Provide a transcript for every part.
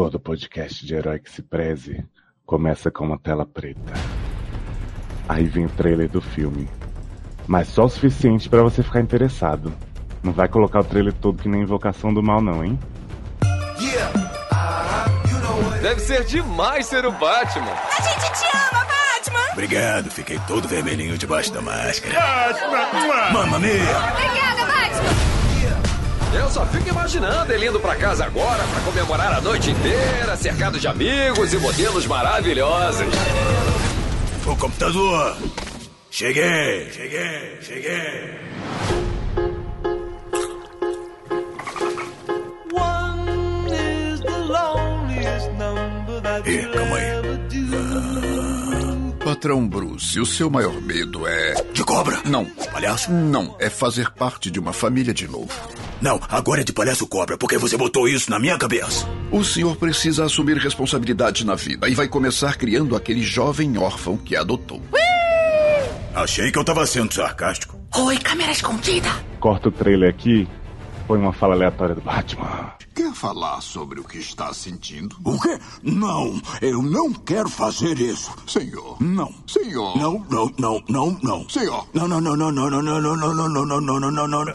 Todo podcast de herói que se preze começa com uma tela preta. Aí vem o trailer do filme. Mas só o suficiente para você ficar interessado. Não vai colocar o trailer todo que nem Invocação do Mal, não, hein? Deve ser demais ser o Batman. A gente te ama, Batman! Obrigado, fiquei todo vermelhinho debaixo da máscara. Batman! Mamma mia! Obrigada, Batman! Eu só fico imaginando ele indo pra casa agora pra comemorar a noite inteira, cercado de amigos e modelos maravilhosos. O computador! Cheguei, cheguei, cheguei. Ih, calma aí. Patrão Bruce, o seu maior medo é. De cobra? Não. Palhaço? Não, é fazer parte de uma família de novo. Não, agora é de palhaço cobra, porque você botou isso na minha cabeça. O senhor precisa assumir responsabilidade na vida e vai começar criando aquele jovem órfão que adotou. Achei que eu tava sendo sarcástico. Oi, câmera escondida! Corta o trailer aqui, põe uma fala aleatória do Batman. Quer falar sobre o que está sentindo? O quê? Não, eu não quero fazer isso. Senhor. Não. Senhor. Não, não, não, não, não. Senhor. Não, não, não, não, não, não, não, não, não, não, não, não, não, não, não, não.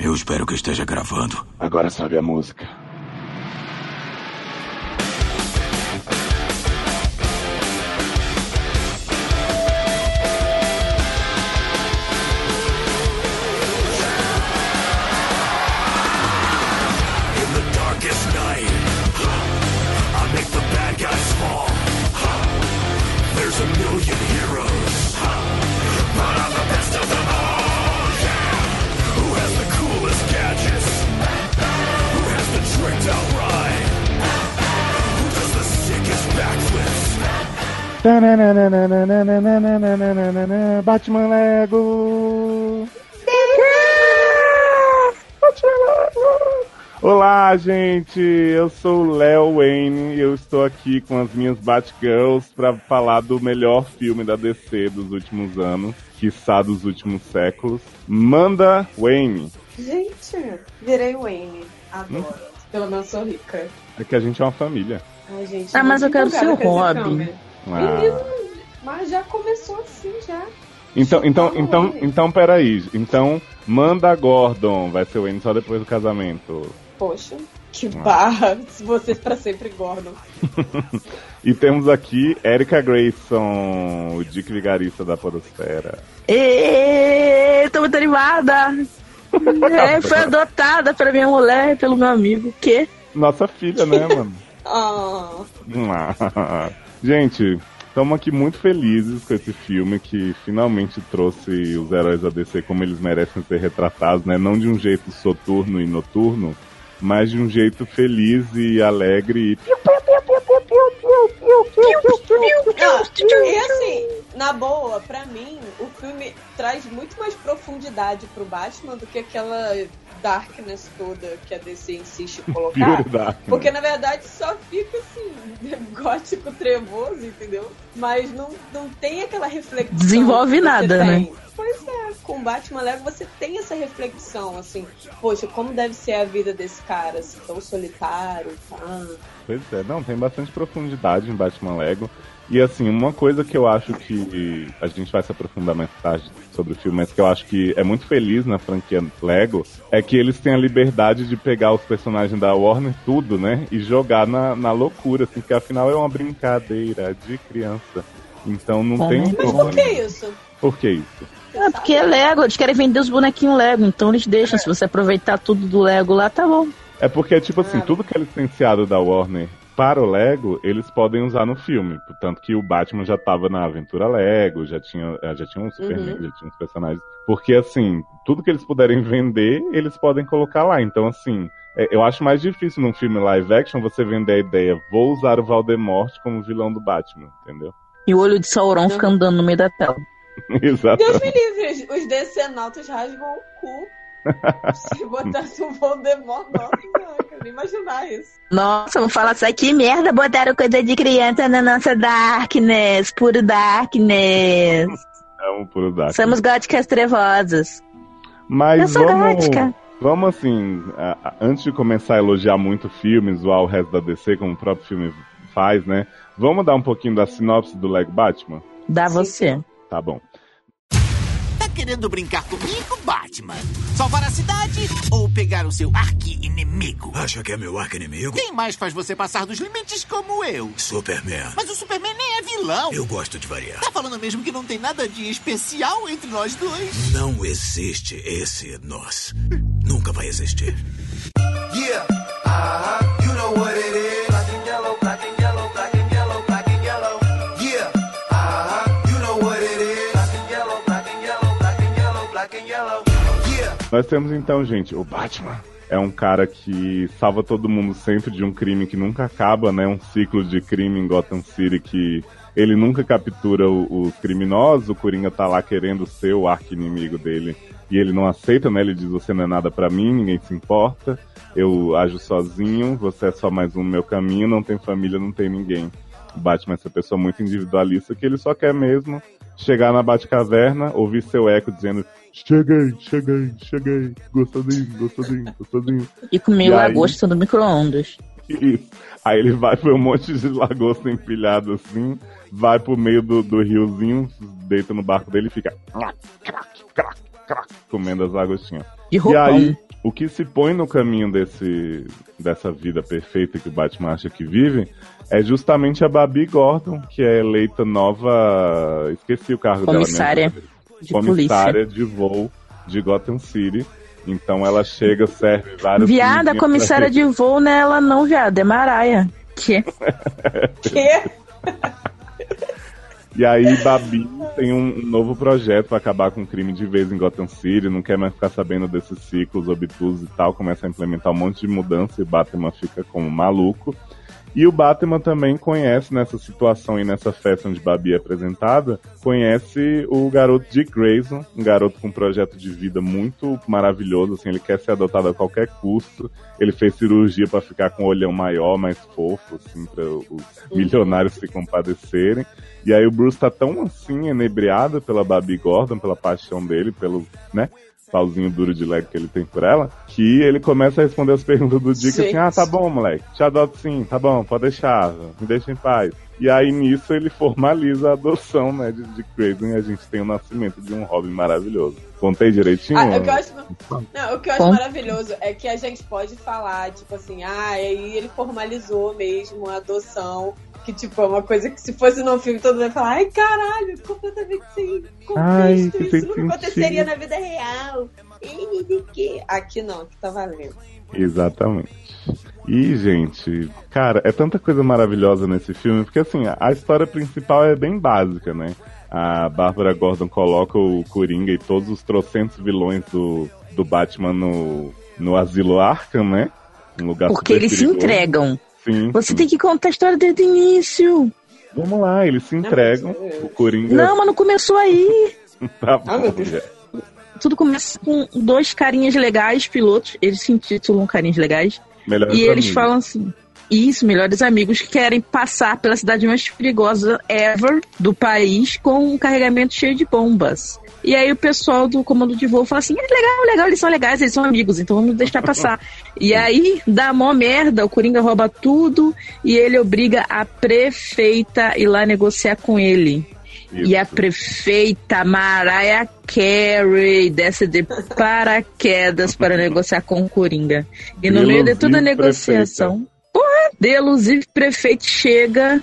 Eu espero que esteja gravando. Agora sobe a música. Batman Lego! Olá, gente! Eu sou o Léo Wayne e eu estou aqui com as minhas Batgirls para falar do melhor filme da DC dos últimos anos, quiçá dos últimos séculos. Manda Wayne! Gente, virei Wayne. Adoro. Pelo menos sou rica. É que a gente é uma família. Ai, gente, Ah, mas eu quero ser o Robin. Ah. Menino, mas já começou assim, já. Então, então, Chupando então, então, peraí. Então, manda Gordon. Vai ser o Wayne só depois do casamento. Poxa, que Ah. barra. Se vocês pra sempre Gordon. E temos aqui Erika Grayson, o Dick Vigarista da Podosfera. Ê, tô muito animada. É, foi adotada pela minha mulher e pelo meu amigo. Que? Nossa filha, né, mano? Ah, Ah. Gente, estamos aqui muito felizes com esse filme que finalmente trouxe os heróis da DC como eles merecem ser retratados, né? Não de um jeito soturno e noturno, mas de um jeito feliz e alegre e e assim, na boa, pra mim, o filme traz muito mais profundidade pro Batman do que aquela darkness toda que a DC insiste em colocar. Porque na verdade só fica assim, gótico trevoso, entendeu? Mas não, não tem aquela reflexão. Desenvolve nada, tem. né? Pois é, com Batman Lego você tem essa reflexão, assim, poxa, como deve ser a vida desse cara, assim, tão solitário, tá? Pois é, não, tem bastante profundidade em Batman Lego. E assim, uma coisa que eu acho que a gente vai se aprofundar mais tarde sobre o filme, mas que eu acho que é muito feliz na franquia Lego, é que eles têm a liberdade de pegar os personagens da Warner, tudo, né? E jogar na, na loucura, assim, porque afinal é uma brincadeira de criança. Então não tem Mas Mas como. por que isso? Por que isso? É porque é Lego, eles querem vender os bonequinhos Lego, então eles deixam. Se você aproveitar tudo do Lego lá, tá bom. É porque, tipo assim, Ah. tudo que é licenciado da Warner para o Lego, eles podem usar no filme. Portanto que o Batman já tava na aventura Lego, já tinha, eh, já tinha um Superman, Uhum. já tinha uns personagens. Porque, assim, tudo que eles puderem vender, eles podem colocar lá. Então, assim, é, eu acho mais difícil num filme live action você vender a ideia, vou usar o Voldemort como vilão do Batman, entendeu? E o olho de Sauron fica andando no meio da tela. Deus Exatamente. me livre, os- os decenautas rasgam o cu. Se botasse um Voldemort, nossa, não, quero nem imaginar isso. Nossa, vou falar só que merda, botaram coisa de criança na nossa Darkness, puro Darkness. É um puro Dark. Somos góticas trevosas. Mas Eu sou vamos, gótica. Vamos assim, antes de começar a elogiar muito filmes, zoar o resto da DC, como o próprio filme faz, né? Vamos dar um pouquinho da sinopse do Lego Batman? Dá você. Tá bom. Querendo brincar comigo, Batman? Salvar a cidade ou pegar o seu arqui-inimigo? Acha que é meu arco-inimigo? Quem mais faz você passar dos limites como eu? Superman. Mas o Superman nem é vilão. Eu gosto de variar. Tá falando mesmo que não tem nada de especial entre nós dois? Não existe esse nós. Nunca vai existir. Yeah, uh-huh. Nós temos então, gente, o Batman. É um cara que salva todo mundo sempre de um crime que nunca acaba, né? Um ciclo de crime em Gotham City que ele nunca captura os criminosos. O Coringa tá lá querendo ser o arqui-inimigo dele e ele não aceita, né? Ele diz: Você não é nada pra mim, ninguém se importa. Eu ajo sozinho, você é só mais um no meu caminho, não tem família, não tem ninguém. O Batman é essa pessoa muito individualista que ele só quer mesmo chegar na Batcaverna, ouvir seu eco dizendo: Cheguei, cheguei, cheguei, gostosinho, gostosinho, gostosinho. E comer E aí? lagosta no micro-ondas. Isso. Aí ele vai por um monte de lagosta empilhado assim, vai pro meio do, do riozinho, deita no barco dele e fica crac, crac, crac, crac, comendo as lagostinhas. De E roupão. aí, o que se põe no caminho desse, dessa vida perfeita que o Batman acha que vive é justamente a Babi Gordon, que é eleita nova. Esqueci o cargo Comissária dela. né? De Comissária de voo de Gotham City. Então ela chega, serve vários. Viada, comissária de voo não é ela não, viada, é Maraia. Que? Que? E aí, Babi tem um, um novo projeto para acabar com o crime de vez em Gotham City, não quer mais ficar sabendo desses ciclos obtusos e tal, começa a implementar um monte de mudança e Batman fica como maluco. E o Batman também conhece nessa situação e nessa festa onde Babi é apresentada, conhece o garoto Dick Grayson, um garoto com um projeto de vida muito maravilhoso, assim, ele quer ser adotado a qualquer custo. Ele fez cirurgia para ficar com o olhão maior, mais fofo, assim, para os milionários se compadecerem. E aí o Bruce tá tão assim, enebriado pela Babi Gordon, pela paixão dele, pelo, né, pauzinho duro de leg que ele tem por ela, que ele começa a responder as perguntas do Dick assim, ah, tá bom, moleque, te adoto sim, tá bom, pode deixar, me deixa em paz. E aí nisso ele formaliza a adoção, né, de Dick Grayson e a gente tem o nascimento de um Robin maravilhoso. Contei direitinho? Ah, o que eu acho, não, o que eu acho maravilhoso é que a gente pode falar, tipo assim, ah, aí ele formalizou mesmo a adoção. Que, tipo, é uma coisa que se fosse no filme, todo mundo ia falar, ai, caralho, completamente sem Ai, contexto, que isso não sentido." aconteceria na vida real. E que- Aqui não, aqui tá valendo. Exatamente. E, gente, cara, é tanta coisa maravilhosa nesse filme, porque assim, a- história principal é bem básica, né? A Bárbara Gordon coloca o Coringa e todos os trocentos vilões do, do Batman no, no asilo Arkham, né? Um lugar Porque super eles se perigoso. entregam. Sim, Você sim. tem que contar a história desde o início. Vamos lá, eles se entregam. mas- O Coringa Não, mas não começou aí. tá bom, Ah, meu Deus. já. Tudo começa com dois carinhas legais, pilotos. Eles se intitulam carinhas legais. Melhor E eles falam assim: Isso, melhores amigos que querem passar pela cidade mais perigosa ever do país com um carregamento cheio de bombas. E aí o pessoal do comando de voo fala assim: é legal, legal, eles são legais, eles são amigos, então vamos deixar passar. e aí dá mó merda, o Coringa rouba tudo e ele obriga a prefeita a ir lá negociar com ele. E a Isso. prefeita Mariah Carey desce de paraquedas para negociar com o Coringa. E no meio de toda a negociação, porra, Delusive prefeito chega,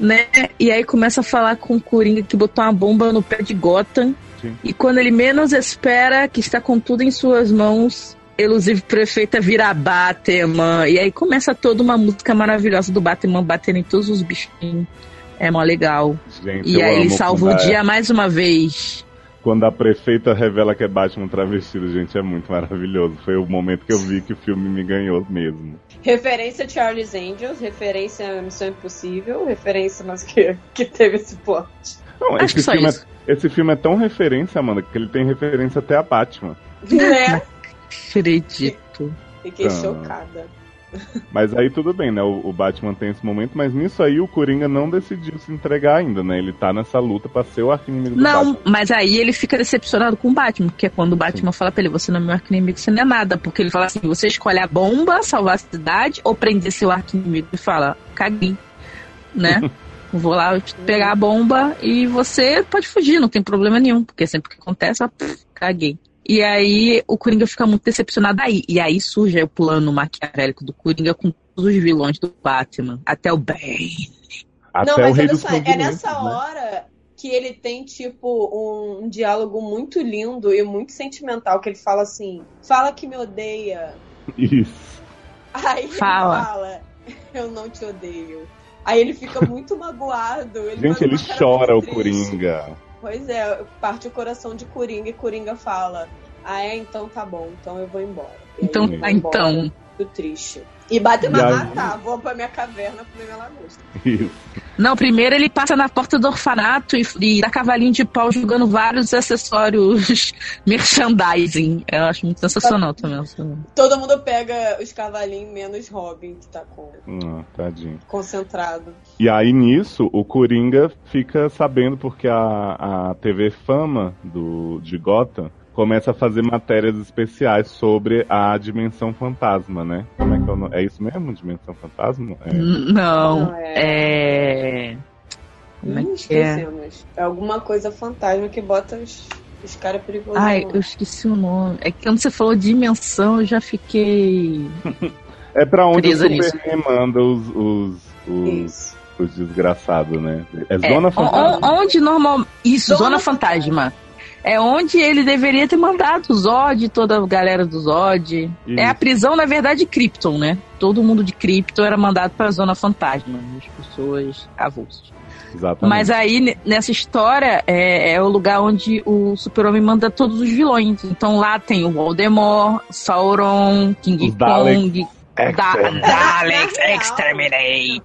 né? E aí começa a falar com o Coringa que botou uma bomba no pé de Gotham. Sim. E quando ele menos espera, que está com tudo em suas mãos, Elusive prefeita vira Batman. E aí começa toda uma música maravilhosa do Batman batendo em todos os bichinhos. É mó legal. Gente, E aí ele salva o a- dia mais uma vez. Quando a prefeita revela que é Batman travestido, gente, é muito maravilhoso. Foi o momento que eu vi que o filme me ganhou mesmo. Referência a Charlie's Angels, referência a Missão Impossível, referência mas que, que teve esse plot. Não, Acho esse que só filme, isso. é, esse filme é tão referência, Amanda, que ele tem referência até a Batman. Né? Acredito. Fiquei Ah. chocada. Mas aí tudo bem, né? O, o Batman tem esse momento, mas nisso aí o Coringa não decidiu se entregar ainda, né? Ele tá nessa luta pra ser o arquinimigo do Não, Batman. mas aí ele fica decepcionado com o Batman, porque é quando o Batman fala pra ele, você não é meu arquinimigo, você não é nada. Porque ele fala assim, você escolhe a bomba, salvar a cidade, ou prender seu arquinimigo. E fala, caguei, né? Vou lá pegar a bomba e você pode fugir, não tem problema nenhum. Porque sempre que acontece, ó, pff, caguei. E aí o Coringa fica muito decepcionado aí. E aí surge o plano maquiavélico do Coringa com todos os vilões do Batman. Até o Bane. Até não, o mas rei olha só, é nessa né? hora que ele tem, tipo, um diálogo muito lindo e muito sentimental, que ele fala assim, fala que me odeia. Isso. Aí Fala. ele fala, eu não te odeio. Aí ele fica muito magoado. Ele Gente, ele chora o. Coringa. Pois é, parte o coração de Coringa e Coringa fala, ah é, então tá bom, então eu vou embora. Então, ah, então. Muito triste. E Batman, E aí- ah tá, vou pra minha caverna comer minha lagosta. Isso. Não, primeiro ele passa na porta do orfanato e, e dá cavalinho de pau jogando vários acessórios merchandising. Eu acho muito sensacional também. assim. Todo mundo pega os cavalinhos, menos Robin, que tá com, Ah, tadinho. concentrado. E aí nisso, o Coringa fica sabendo porque a, a TV Fama do, de Gotham começa a fazer matérias especiais sobre a Dimensão Fantasma, né? Como é que é o nome? É isso mesmo? Dimensão Fantasma? É. Não, Não, é. Como é que é? esquecemos. É alguma coisa fantasma que bota os, os caras perigosos. Ai, eu esqueci o nome. É que quando você falou dimensão, eu já fiquei. É pra onde Presa o. Superman manda os, os, os, Isso. os desgraçados, né? É É, Zona Fantasma. onde normal. Isso, Zona Zona, Fantasma. É onde ele deveria ter mandado o Zod, toda a galera do Zod. É a Isso. prisão, na verdade, Krypton, né? Todo mundo de Krypton era mandado pra Zona Fantasma. As pessoas avulsas. Exatamente. Mas aí, ne- nessa história, é, é o lugar onde o super-homem manda todos os vilões. Então lá tem o Voldemort, Sauron, King Os Daleks. Kong, da Exterminate. Daleks Na real. Exterminate.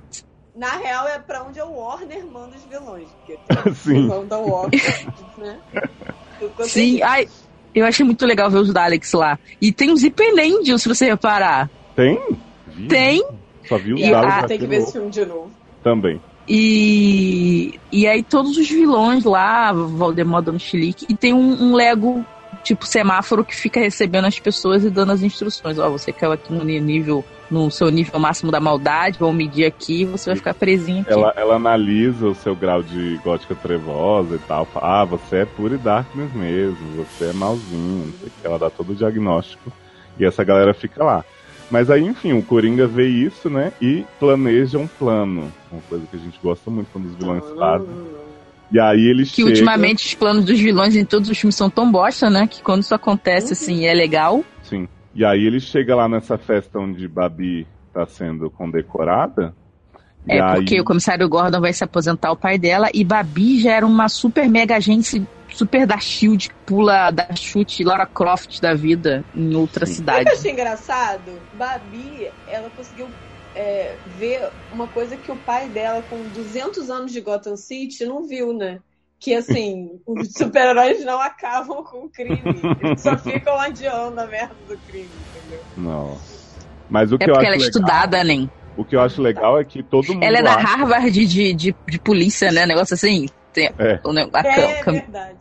Na real, é pra onde o Warner manda os vilões. Porque Sim. manda o Warner, né? Sim, ai, eu achei muito legal ver os Daleks lá. E tem os Hyperlandians, se você reparar. Tem? Vi. Tem. Só vi os E dados a- aqui Tem que ver esse filme de novo. Também. E, e aí todos os vilões lá, Voldemort dando chilique, e tem um, um Lego, tipo semáforo, que fica recebendo as pessoas e dando as instruções. Ó, você caiu aqui no nível, no seu nível máximo da maldade, vamos medir aqui, você vai ficar presinho aqui. Ela, ela analisa o seu grau de gótica trevosa e tal. Fala, ah, você é puro e darkness mesmo, você é malzinho. Não sei o que. Ela dá todo o diagnóstico. E essa galera fica lá. Mas aí, enfim, o Coringa vê isso, né? E planeja um plano. Uma coisa que a gente gosta muito quando os vilões fazem. E aí ele Que chega... ultimamente os planos dos vilões em todos os filmes são tão bosta, né? Que quando isso acontece, assim, é legal. E aí ele chega lá nessa festa onde Babi tá sendo condecorada. É e aí... porque o comissário Gordon vai se aposentar o pai dela e Babi já era uma super mega agente super da Shield, que pula da chute Lara Croft da vida em outra Sim. Sabe o cidade. que eu achei engraçado? Babi, ela conseguiu é, ver uma coisa que o pai dela, com 200 anos de Gotham City, não viu, né? Que, assim, os super-heróis não acabam com o crime. Eles só ficam adiando a merda do crime, entendeu? Não. Mas o que É eu porque acho ela é legal, estudada, nem. o que eu acho legal é que todo mundo Ela é da acha- Harvard de, de, de polícia, né? Negócio assim. Tem, É. o a É cam- verdade.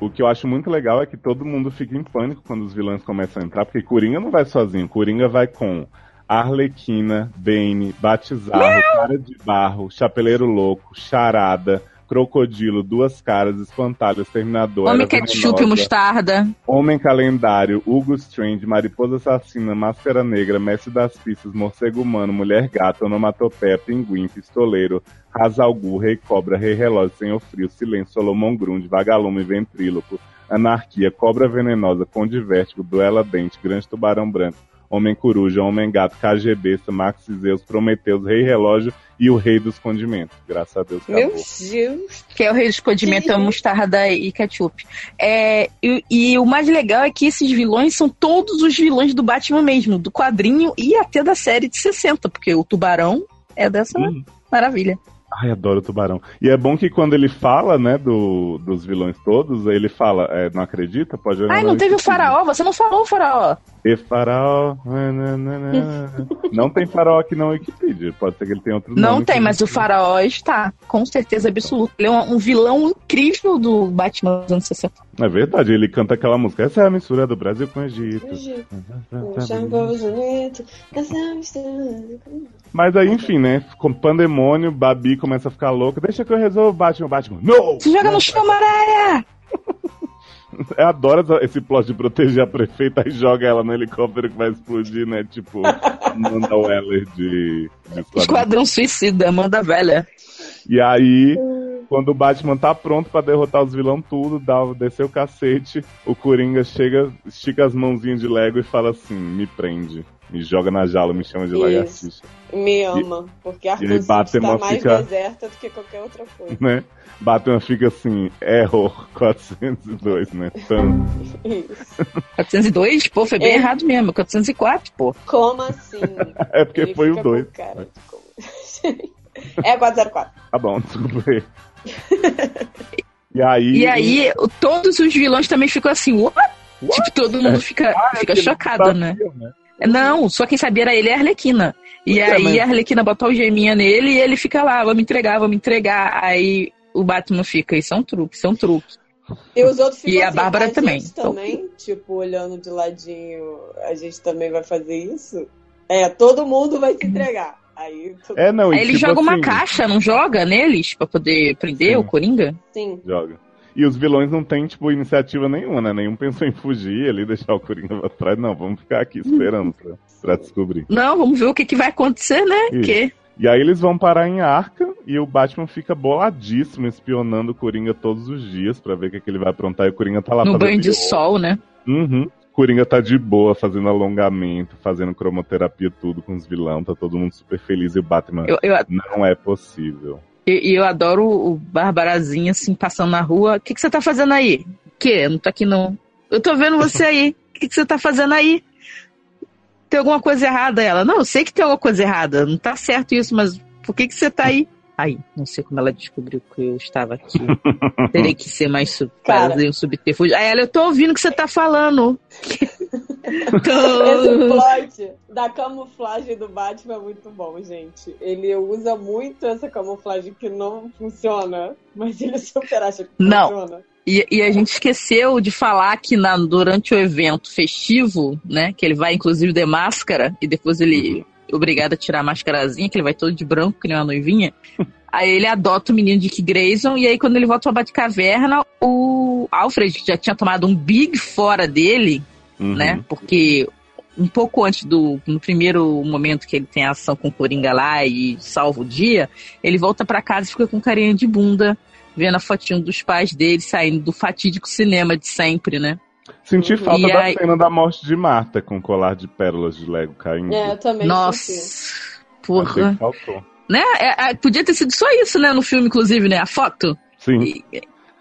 O que eu acho muito legal é que todo mundo fica em pânico quando os vilões começam a entrar, porque Coringa não vai sozinho. Coringa vai com Arlequina, Bane, Batizarro, Cara de Barro, Chapeleiro Louco, Charada, Crocodilo, Duas Caras, Espantalho, Exterminador, Homem ketchup, Venenosa, mostarda. Homem Calendário, Hugo Strange, Mariposa Assassina, Máscara Negra, Mestre das Pistas, Morcego Humano, Mulher Gata, Onomatopeia, Pinguim, Pistoleiro, Razalgu, Rei Cobra, Rei Relógio, Senhor Frio, Silêncio, Solomon Grunde, Vagalume, Ventríloco, Anarquia, Cobra Venenosa, Conde Vértigo, Duela Dente, Grande Tubarão Branco, Homem Coruja, Homem Gato, KGB, Max Zeus, Prometeus, Rei Relógio e o Rei dos Condimentos. Graças a Deus Meu acabou. Tá Deus. Que é o rei dos condimentos, é mostarda e ketchup. É, e, e o mais legal é que esses vilões são todos os vilões do Batman mesmo, do quadrinho e até da série de 60, porque o tubarão é dessa Hum. maravilha. Ai, adoro o tubarão. E é bom que quando ele fala, né, do, dos vilões todos, ele fala, é, não acredita? Pode olhar Ai, não teve o faraó, você não falou o faraó. E farol. nananana. Não tem farol aqui na Wikipedia. Pode ser que ele tenha outro Não nome tem, mas o faraó está, com certeza absoluta. Ele é um, vilão incrível do Batman dos anos 60. É verdade, ele canta aquela música. Essa é a mistura do Brasil com o Egito. Mas aí, enfim, né? Com pandemônio, Babi começa a ficar louca. Deixa que eu resolvo, Batman. Batman. Não! Se joga no chão, Maraia! Eu adoro esse plot de proteger a prefeita e joga ela no helicóptero que vai explodir, né? Tipo, manda o Weller de, de esquadrão. Esquadrão Suicida, manda velha. E aí, quando o Batman tá pronto pra derrotar os vilão tudo, dá, descer o cacete, o Coringa chega, estica as mãozinhas de Lego e fala assim, me prende. Me joga na jaula, me chama de Isso. lagartixa. Me ama, porque Arthur e Batman tá mais deserta do que qualquer outra coisa. Né? Batman fica assim, error 402, né? Então, Isso. 402? Pô, foi bem É. errado mesmo. 404, pô. Como assim? é porque Ele foi o fica com 2. cara de como- É 404. Tá bom, desculpa aí. E aí. E aí, todos os vilões também ficam assim, what? Tipo, todo mundo fica, fica eles chocado, né? sabiam, né? Não, só quem sabia era ele e a Arlequina. E é, aí mas- a Arlequina bota o geminha nele e ele fica lá, vou me entregar, vou me entregar. Aí o Batman fica, isso é um truque, isso é um truque. E os outros ficam E a assim, Bárbara gente também. Então- também, tipo, olhando de ladinho, a gente também vai fazer isso? É, todo mundo vai se entregar. Aí, todo... É, não, Aí ele tipo joga uma assim, caixa, não joga neles pra poder prender Sim. o Coringa? Sim. Joga. E os vilões não têm, tipo, iniciativa nenhuma, né? Nenhum pensou em fugir ali, deixar o Coringa pra trás. Não, vamos ficar aqui esperando pra, pra descobrir. Não, vamos ver o que, que vai acontecer, né? Isso. Que E aí eles vão parar em Arca e o Batman fica boladíssimo, espionando o Coringa todos os dias pra ver o que, que ele vai aprontar. E o Coringa tá lá no banho de sol, né? Uhum. Coringa tá de boa, fazendo alongamento, fazendo cromoterapia, tudo com os vilão, tá todo mundo super feliz e o Batman. Eu, eu, Não é possível. E e eu adoro o Barbarazinha, assim, passando na rua. O que, que você tá fazendo aí? Eu não tô aqui, não. Eu tô vendo você aí. O que, que você tá fazendo aí? Tem alguma coisa errada? Ela, não, eu sei que tem alguma coisa errada. Não tá certo isso, mas por que, que você tá aí? Aí, não sei como ela descobriu que eu estava aqui. Terei que ser mais sub... Cara. fazer um subterfúgio. Aí ela, eu tô ouvindo o que você tá falando. Esse plot da camuflagem do Batman é muito bom, gente. Ele usa muito essa camuflagem que não funciona, mas ele super acha que Não. funciona. E, e a gente esqueceu de falar que na, durante o evento festivo, né? Que ele vai inclusive de máscara e depois ele é obrigado a tirar a máscarazinha, que ele vai todo de branco, que nem uma noivinha. Aí ele adota o menino Dick Grayson, e aí quando ele volta pra Batcaverna, o Alfred, que já tinha tomado um big fora dele, Uhum. né? Porque um pouco antes do no primeiro momento que ele tem a ação com o Coringa lá e salva o dia, ele volta pra casa e fica com carinha de bunda, vendo a fotinho dos pais dele saindo do fatídico cinema de sempre, né? Senti falta E da aí- cena da morte de Marta com o colar de pérolas de Lego caindo. É, eu também senti. Nossa, Achei porra. que faltou. Né? É, é, podia ter sido só isso, né? No filme, inclusive, né? A foto. Sim. E-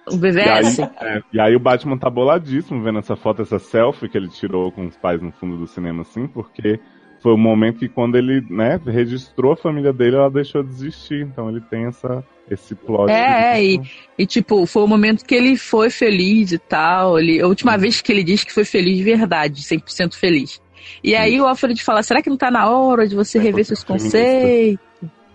o E aí, BVS. é, e aí o Batman tá boladíssimo vendo essa foto, essa selfie que ele tirou com os pais no fundo do cinema, assim, porque foi o momento que quando ele, né, registrou a família dele, ela deixou de existir. Então ele tem essa, esse plot. É, é, E, tipo, foi o momento que ele foi feliz e tal. Ele, a última vez que ele diz que foi feliz de verdade, 100% feliz. E aí o Alfred fala, será que não tá na hora de você É, rever seus conceitos?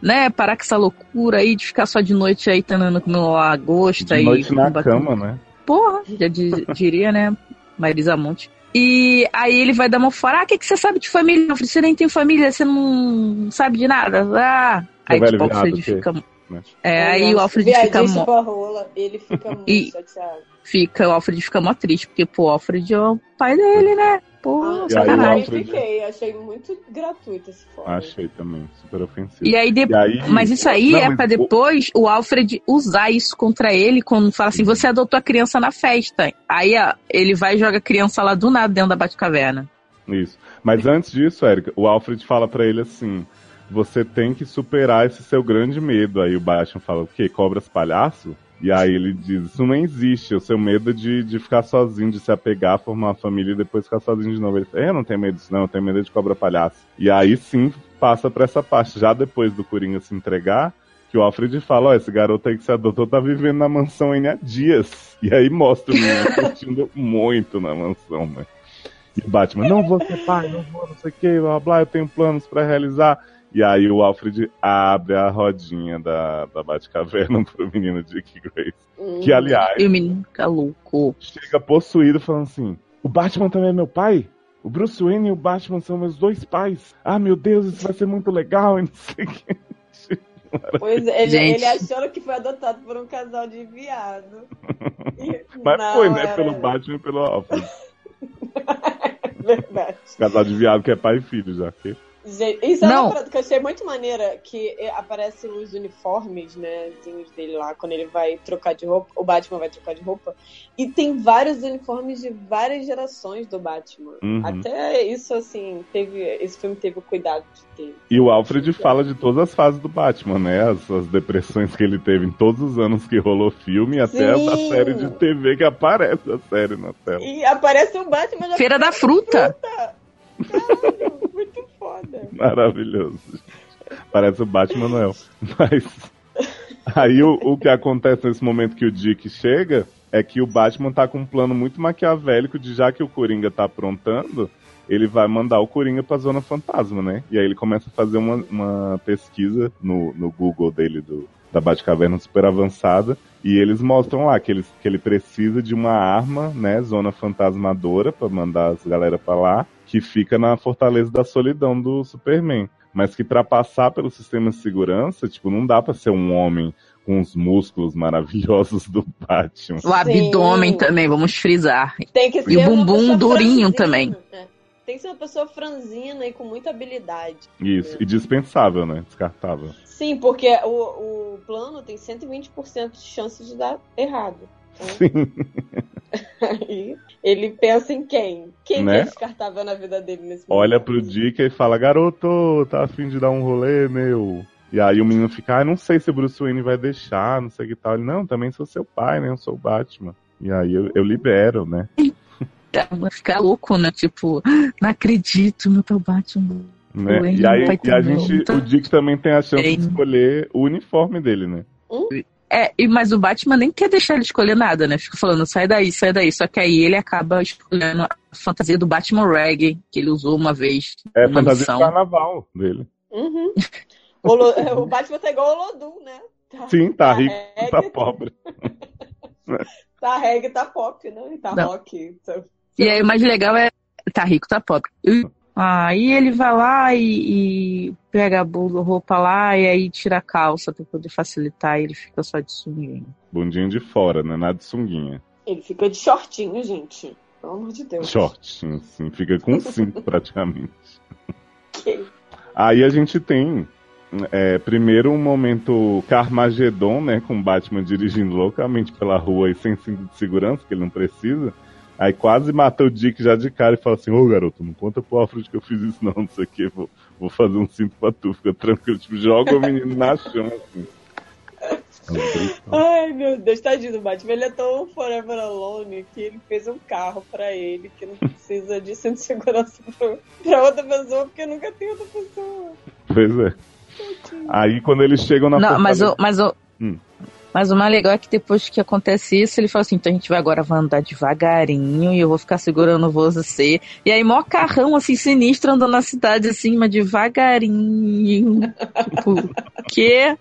Né? Parar com essa loucura aí de ficar só de noite aí tentando comer uma lagosta de e noite na cama, né? Porra, já di- diria, né? Marisa Monte. E aí ele vai dar uma fora. Ah, o que, que você sabe de família? Eu falei, você nem tem família, você não sabe de nada. Ah. Aí tipo, que- fica. Né? É, aí o Alfred fica, rola, ele fica muito E- chateado. fica. O Alfred fica mó triste, porque, pô, o Alfred é o pai dele, né? Pô, Ah, E aí sacanagem. Alfred- fiquei, achei muito gratuito esse foto. Achei também, super ofensivo. E aí, de- E aí- Mas isso aí Não, é mas pra depois o Alfred usar isso contra ele quando fala assim: você adotou a criança na festa. Aí ó, ele vai e joga a criança lá do nada dentro da Batcaverna. Isso. Mas antes disso, Érica, o Alfred fala pra ele assim: você tem que superar esse seu grande medo. Aí o Batman fala: o quê? Cobras palhaço? E aí ele diz: isso não existe. O seu medo de, de ficar sozinho, de se apegar, formar uma família e depois ficar sozinho de novo. Ele fala: eu não tenho medo disso, não. Eu tenho medo de cobra palhaço. E aí sim passa pra essa parte. Já depois do Coringa se entregar. Que o Alfred fala, ó, esse garoto aí que você adotou tá vivendo na mansão N há dias. E aí mostra o menino curtindo muito na mansão, né? E o Batman, não vou ser pai, não vou, não sei o que, blá blá, eu tenho planos pra realizar. E aí o Alfred abre a rodinha da, da Batcaverna pro menino Dick Grace. Que, aliás, E o menino fica louco. chega possuído falando assim: O Batman também é meu pai? O Bruce Wayne e o Batman são meus dois pais. Ah, meu Deus, isso vai ser muito legal e não sei o que. Pois é, ele, Gente. ele achando que foi adotado por um casal de viado. E Mas não, foi, né? era Pelo Batman e pelo Alfred. Verdade. Casal de viado que é pai e filho já. Que... Isso é Não. uma parada que eu achei muito maneira, que é, aparecem os uniformes, né, zinhos dele lá, quando ele vai trocar de roupa, o Batman vai trocar de roupa, e tem vários uniformes de várias gerações do Batman. Uhum. Até isso, assim, teve, esse filme teve o cuidado de ter. E o Alfred fala de todas as fases do Batman, né? As, as depressões que ele teve em todos os anos que rolou filme, e até Sim. a série de TV que aparece a série na tela. E aparece o Batman Feira da fruta. Caralho, muito foda. Maravilhoso. Parece o Batman Noel. Mas aí o, o que acontece nesse momento que o Dick chega é que o Batman tá com um plano muito maquiavélico de já que o Coringa tá aprontando, ele vai mandar o Coringa pra Zona Fantasma, né? E aí ele começa a fazer uma, uma pesquisa no, no Google dele do, da Batcaverna super avançada. E eles mostram lá que ele, que ele precisa de uma arma, né, zona fantasmadora, pra mandar as galera pra lá, que fica na Fortaleza da Solidão do Superman. Mas que pra passar pelo sistema de segurança, tipo, não dá pra ser um homem com os músculos maravilhosos do Batman. O abdômen Sim. também, vamos frisar. Tem que ser E o uma bumbum pessoa durinho franzina, também. né? Tem que ser uma pessoa franzina e com muita habilidade. Isso, e dispensável, né? Descartável. Sim, porque o, o plano tem 120% de chance de dar errado. Então, Sim. aí ele pensa em quem? Quem Né? que é descartável na vida dele nesse Olha momento? pro Dick e fala, garoto, tá afim de dar um rolê, meu? E aí o menino fica, ah, não sei se o Bruce Wayne vai deixar, não sei o que tal. Ele, não, também sou seu pai, né? Eu sou o Batman. E aí eu, eu libero, né? Vai ficar louco, né? Tipo, não acredito, meu teu Batman. né? Wayne E aí e a gente, o Dick também tem a chance de escolher o uniforme dele, né? É, e- mas o Batman nem quer deixar ele escolher nada, né? Fica falando, sai daí, sai daí. Só que aí ele acaba escolhendo a fantasia do Batman Reggae, que ele usou uma vez É numa fantasia missão. de carnaval dele. Uhum. O, Lo- o Batman tá igual o Lodum, né? Tá, Sim, tá rico, reggae, tá pobre. Tá reggae, tá pop, né? E tá Não. rock. Então, E aí o mais legal é, tá rico, tá pobre. E- Aí ele vai lá e, e pega a roupa lá e aí tira a calça pra poder facilitar e ele fica só de sunguinha. Bundinho de fora, né? Nada de sunguinha. Ele fica de shortinho, gente. Pelo amor de Deus. Shortinho, assim. Fica com cinto praticamente. Que- Aí a gente tem é, primeiro um momento Carmageddon, né? Com o Batman dirigindo loucamente pela rua e sem cinto de segurança, que ele não precisa. Aí quase mata o Dick já de cara e fala assim, ô garoto, não conta pro Alfred que eu fiz isso não, não sei o que, vou, vou fazer um cinto pra tu, fica tranquilo. Tipo, joga o menino na chão, assim. Ai, meu Deus, tadinho do Batman. Ele é tão forever alone que ele fez um carro pra ele que não precisa de cinto de segurança pra, pra outra pessoa, porque nunca tem outra pessoa. Pois é. Aí quando eles chegam na Não, mas o, mas o, Hum. Mas o mais legal é que depois que acontece isso, ele fala assim, então a gente vai agora vai andar devagarinho e eu vou ficar segurando você. E aí, mó carrão, assim, sinistro, andando na cidade, assim, mas devagarinho. tipo, que?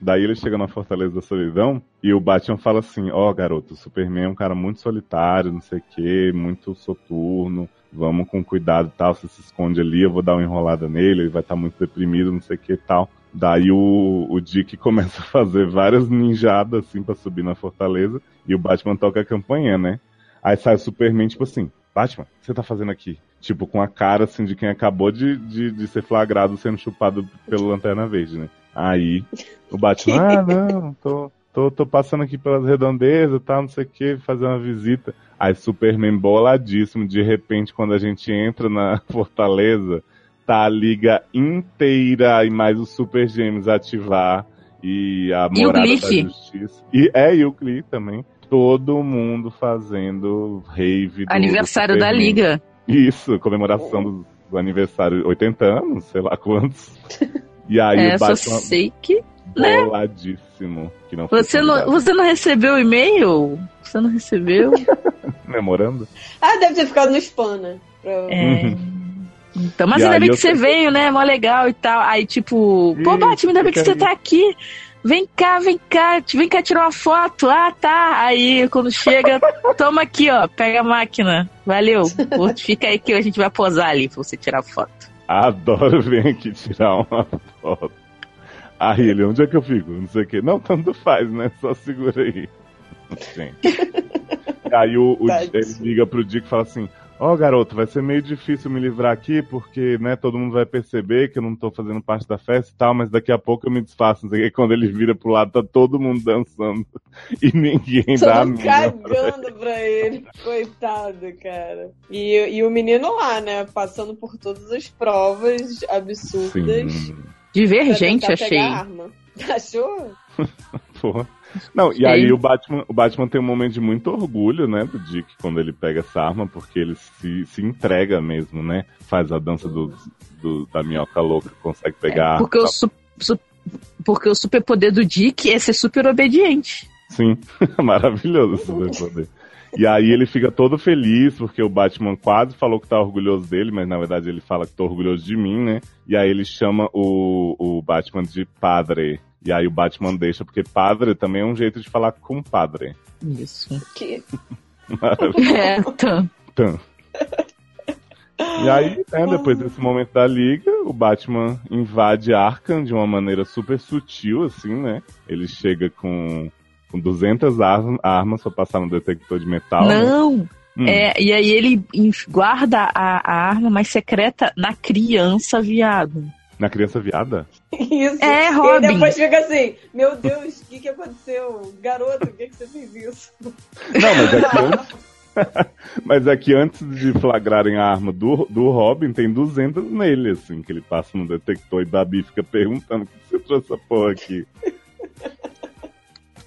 Daí ele chega na Fortaleza da Solidão e o Batman fala assim: Ó, garoto, o Superman é um cara muito solitário, não sei o que, muito soturno, vamos com cuidado e tal. Você se esconde ali, eu vou dar uma enrolada nele, ele vai estar muito deprimido, não sei o que tal. Daí o, o Dick começa a fazer várias ninjadas assim pra subir na Fortaleza e o Batman toca a campanha, né? Aí sai o Superman, tipo assim: Batman, o que você tá fazendo aqui? Tipo, com a cara assim de quem acabou de, de, de ser flagrado sendo chupado pelo Lanterna Verde, né? Aí o Batman, ah, não, tô, tô, tô passando aqui pelas redondezas e tal, não sei o que, fazer uma visita. Aí Superman boladíssimo, de repente, quando a gente entra na Fortaleza, tá a liga inteira e mais os Super Gêmeos ativar e a E o Morada da. Justiça. E, é, e o Glee também. Todo mundo fazendo rave do Aniversário do da. Liga. Isso, comemoração do, do aniversário, 80 anos, sei lá quantos. E aí É, o só sei que. né? boladíssimo. Que não foi Você não, você não recebeu o e-mail? Você não recebeu? comemorando. Ah, deve ter ficado no spam, né? Provavelmente. É. Então, mas E ainda bem que você veio, né? Mó legal e tal. Aí, tipo, pô, Batman, ainda bem que você tá aqui. Vem cá, vem cá, vem cá tirar uma foto. Ah, tá. Aí, quando chega, toma aqui, ó, pega a máquina. Valeu. Fica aí que a gente vai posar ali pra você tirar foto. Adoro vir aqui tirar uma foto. Aí ele, onde é que eu fico? Não sei o quê. Não, tanto faz, né? Só segura aí. Gente. Aí o, o ele liga pro Dick e fala assim: Ó, garoto, vai ser meio difícil me livrar aqui, porque, né, todo mundo vai perceber que eu não tô fazendo parte da festa e tal, mas daqui a pouco eu me desfaço. Não sei o quê. Quando ele vira pro lado, tá todo mundo dançando. E ninguém dá a Todo mínima. cagando pra ele. Coitado, cara. E, e o menino lá, né? Passando por todas as provas absurdas. Sim. Divergente, pra achei. Achou? Porra. Não, e aí o Batman, o Batman tem um momento de muito orgulho, né, do Dick quando ele pega essa arma, porque ele se, se entrega mesmo, né? Faz a dança do, do- da minhoca louca, consegue pegar a arma. Porque o, su- su- porque o superpoder do Dick é ser super obediente. Sim, maravilhoso esse superpoder. E aí ele fica todo feliz, porque o Batman quase falou que tá orgulhoso dele, mas na verdade ele fala que tô orgulhoso de mim, né? E aí ele chama o, o Batman de padre. E aí o Batman deixa, porque padre também é um jeito de falar com padre. Isso. Que... Maravilhoso. É. Tan. E aí, né, depois desse momento da liga, o Batman invade Arkham de uma maneira super sutil, assim, né? Ele chega com, com 200 ar- armas pra passar no detector de metal. né? Não! Hum. É, e aí ele guarda a, a arma mais secreta na criança, viado. Na criança viada? Isso. É, E Robin. depois fica assim, meu Deus, o que, que aconteceu? Garoto, por que, que você fez isso? Não, mas é que antes... mas é que antes de flagrarem a arma do, do Robin, tem 200 nele, assim, que ele passa no detector e Babi fica perguntando por que você trouxe essa porra aqui.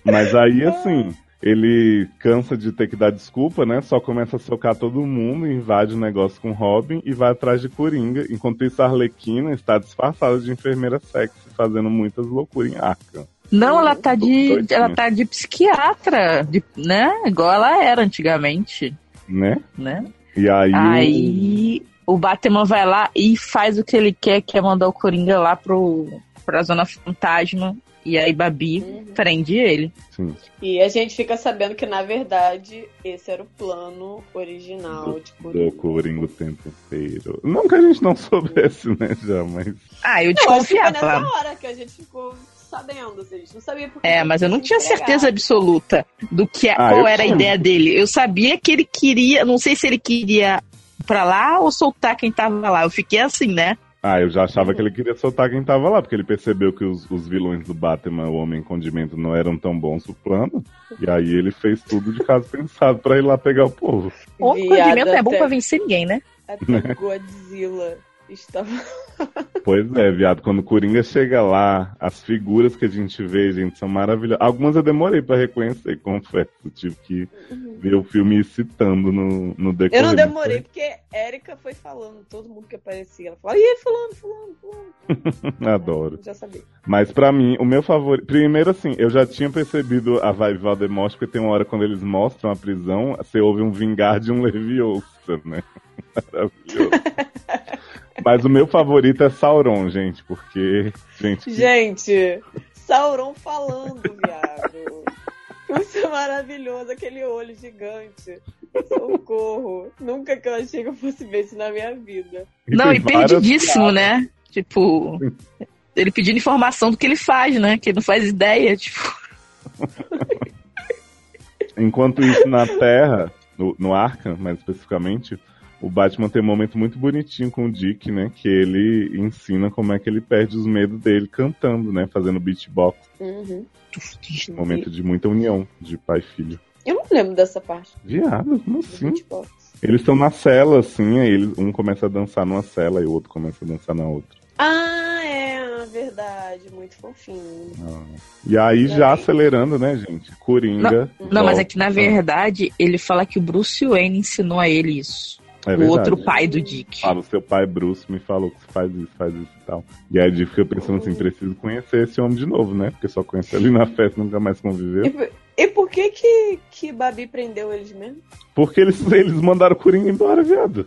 Mas aí, assim, ele cansa de ter que dar desculpa, né? Só começa a socar todo mundo, invade o negócio com Robin e vai atrás de Coringa. Enquanto isso, a Arlequina está disfarçada de enfermeira sexy, fazendo muitas loucuras em Arkham. Não, ela tá de. Doidinha. Ela tá de psiquiatra, de, né? Igual ela era antigamente, Né? né? E aí, o- Aí o Batman vai lá e faz o que ele quer, que é mandar o Coringa lá pro, pra Zona Fantasma. E aí Babi Uhum. prende ele. Sim. E a gente fica sabendo que, na verdade, esse era o plano original de do Coringa. Coringa o tempo inteiro. Não que a gente não soubesse, né, já, mas. Ah, eu Não, acho que foi desconfiava. nessa hora que a gente ficou sabendo, assim, a gente não sabia porque É, mas eu não tinha certeza absoluta do que Ah, qual era a tinha. ideia dele. Eu sabia que ele queria, não sei se ele queria ir pra lá ou soltar quem tava lá. Eu fiquei assim, né? Ah, eu já achava que ele queria soltar quem tava lá, porque ele percebeu que os, os vilões do Batman, o Homem Condimento, não eram tão bons pro plano. E aí ele fez tudo de caso pensado pra ir lá pegar o povo. O Viado condimento é bom até- pra vencer ninguém, né? Até Godzilla estava. Pois é, viado, quando o Coringa chega lá, as figuras que a gente vê, gente, são maravilhosas. Algumas eu demorei pra reconhecer, confesso. Tive que ver o filme citando no, no decorrer. Eu não demorei, porque Erika foi falando, todo mundo que aparecia. Ela falava, ih, fulano, fulano, fulano. Adoro. Já sabia. Mas pra mim, o meu favorito. Primeiro, assim, eu já tinha percebido a vibe Valdemort, porque tem uma hora quando eles mostram a prisão, você ouve um vingar de um Leviosa, né? Maravilhoso. Mas o meu favorito é Sauron, gente, porque. Gente, Gente, Sauron falando, viado. Isso é maravilhoso, aquele olho gigante. Socorro. Nunca que eu achei que eu fosse ver isso na minha vida. Não, tem e perdidíssimo, piadas. né? Tipo, ele pedindo informação do que ele faz, né? Que ele não faz ideia, tipo. Enquanto isso, na Terra, no, no Arkham, mais especificamente, o Batman tem um momento muito bonitinho com o Dick, né? Que ele ensina como é que ele perde os medos dele cantando, né? Fazendo beatbox. Uhum. Um momento de muita união de pai e filho. Eu não lembro dessa parte. Viado, como assim? beatbox. Eles estão na cela, assim, aí eles, um começa a dançar numa cela e o outro começa a dançar na outra. Ah, é, verdade. Muito fofinho. Ah. E aí, já acelerando, né, gente? Coringa. Não, mas é que na verdade ele fala que o Bruce Wayne ensinou a ele isso. É o verdade. outro pai do Dick. Fala, o seu pai Bruce me falou que você faz isso, faz isso e tal. E aí ele fica pensando assim, preciso conhecer esse homem de novo, né? Porque só conhece ali na festa, nunca mais conviveu. E, E por que que, que Babi prendeu eles mesmo? Porque eles, eles mandaram o Coringa embora, viado.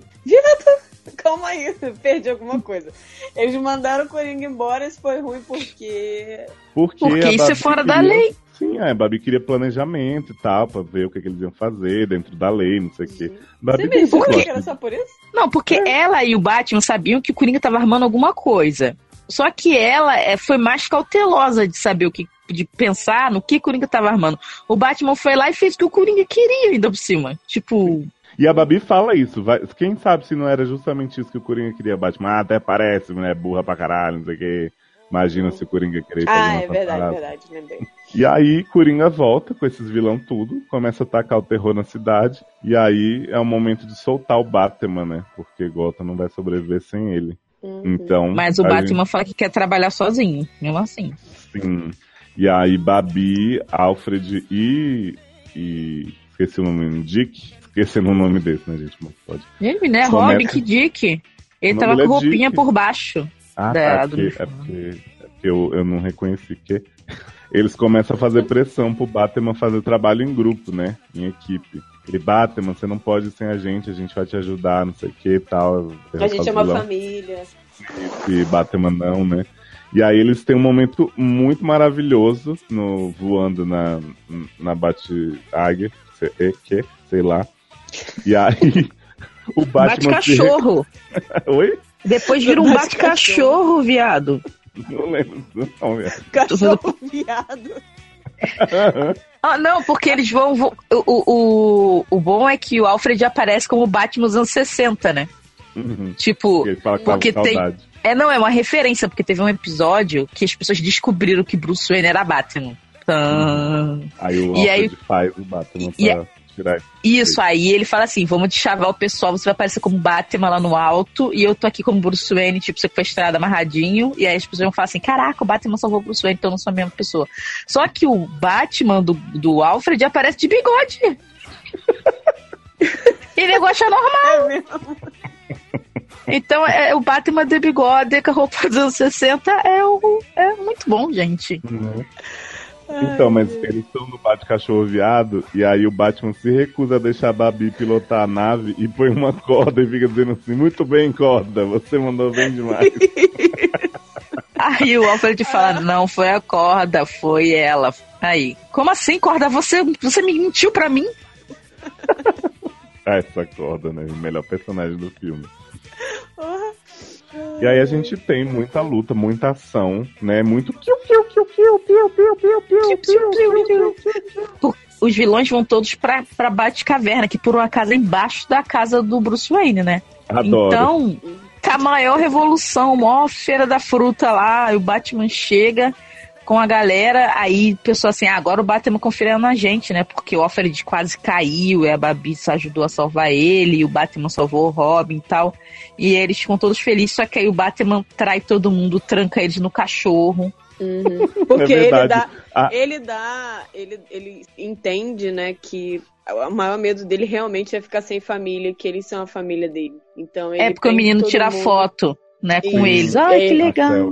Calma aí, perdi alguma coisa. Eles mandaram o Coringa embora, isso foi ruim porque. Porque, Porque a isso é fora da queria- lei. Sim, a Babi queria planejamento e tal, pra ver o que, que eles iam fazer dentro da lei, não sei o quê. Babi Você mesmo esse que era só por isso? Não, porque ela e o Batman sabiam que o Coringa tava armando alguma coisa. Só que ela é, foi mais cautelosa de saber o que. de pensar no que o Coringa tava armando. O Batman foi lá e fez o que o Coringa queria ainda por cima. Tipo, E a Babi fala isso. vai- quem sabe se não era justamente isso que o Coringa queria? Batman, ah, até parece, mulher burra pra caralho, não sei o quê. Imagina se o Coringa fazer Ah, é verdade, parada. verdade, lembrei. E aí, Coringa volta com esses vilão tudo, começa a atacar o terror na cidade. E aí é o momento de soltar o Batman, né? Porque Gotham não vai sobreviver sem ele. Uhum. Então. mas o Batman fala que quer trabalhar sozinho, mesmo assim. gente- sim. E aí, Babi, Alfred e. e esqueci o nome, Dick. Esquecendo o nome desse, né, gente? Mas pode. Ele, né? Começa- Robin, que Dick. Ele tava com é roupinha Dick. por baixo. Ah, Da- tá, é do porque, é porque, é porque eu, eu não reconheci que eles começam a fazer pressão pro Batman fazer trabalho em grupo, né? Em equipe. E Batman, você não pode ir sem a gente, a gente vai te ajudar, não sei o que e tal. A gente é uma vilão. família. E Batman não, né? E aí eles têm um momento muito maravilhoso no, voando na, na Bate-Águia, sei, que, sei lá. E aí o Batman re- Bate-cachorro. Oi? Depois vira um Bate-cachorro. bate-cachorro, viado. Não lembro disso não. Cachorro viado. Ah, não, porque eles vão. o, o, o, bom é que o Alfred aparece como Batman dos anos 60, né? Uhum. Tipo, porque tem. É, não, é uma referência, porque teve um episódio que as pessoas descobriram que Bruce Wayne era Batman. Tã. Aí o E Alfred aí- faz o Batman E- pra tirar isso. Aí ele fala assim: vamos deschavar o pessoal, você vai aparecer como Batman lá no alto, e eu tô aqui como Bruce Wayne, tipo, sequestrado, amarradinho, e aí as pessoas vão falar assim: caraca, o Batman salvou o Bruce Wayne, então eu não sou a mesma pessoa. Só que o Batman do, do Alfred aparece de bigode. e negócio é normal. Então, é, o Batman de bigode com a roupa dos anos 60 é, o, é muito bom, gente. Né? Então, mas eles estão no bate-cachorro viado, e aí o Batman se recusa a deixar a Babi pilotar a nave e põe uma corda e fica dizendo assim: Muito bem, corda, você mandou bem demais. Aí o Alfred fala: não foi a corda, foi ela. Aí, como assim, corda? Você, você me mentiu pra mim? Ah, essa corda, né? O melhor personagem do filme. E aí a gente tem muita luta, muita ação, né? Muito piu, piu, piu, piu, piu, piu, Os vilões vão todos pra, pra Bate-Caverna, que por uma casa embaixo da casa do Bruce Wayne, né? Adoro. Então, tá a maior revolução, maior feira da fruta lá, e o Batman chega com a galera, aí o pessoal assim, ah, agora o Batman confiando na gente, né? Porque o Alfred quase caiu, e a Babi ajudou a salvar ele, e o Batman salvou o Robin e tal. E eles ficam todos felizes, só que aí o Batman trai todo mundo, tranca eles no cachorro. Uhum. Porque É ele dá, Ah. ele dá, ele, ele entende, né, que o maior medo dele realmente é ficar sem família, que eles são a família dele. Então ele é porque o menino tira mundo. foto, né, com Isso. eles. Ai, que É. legal.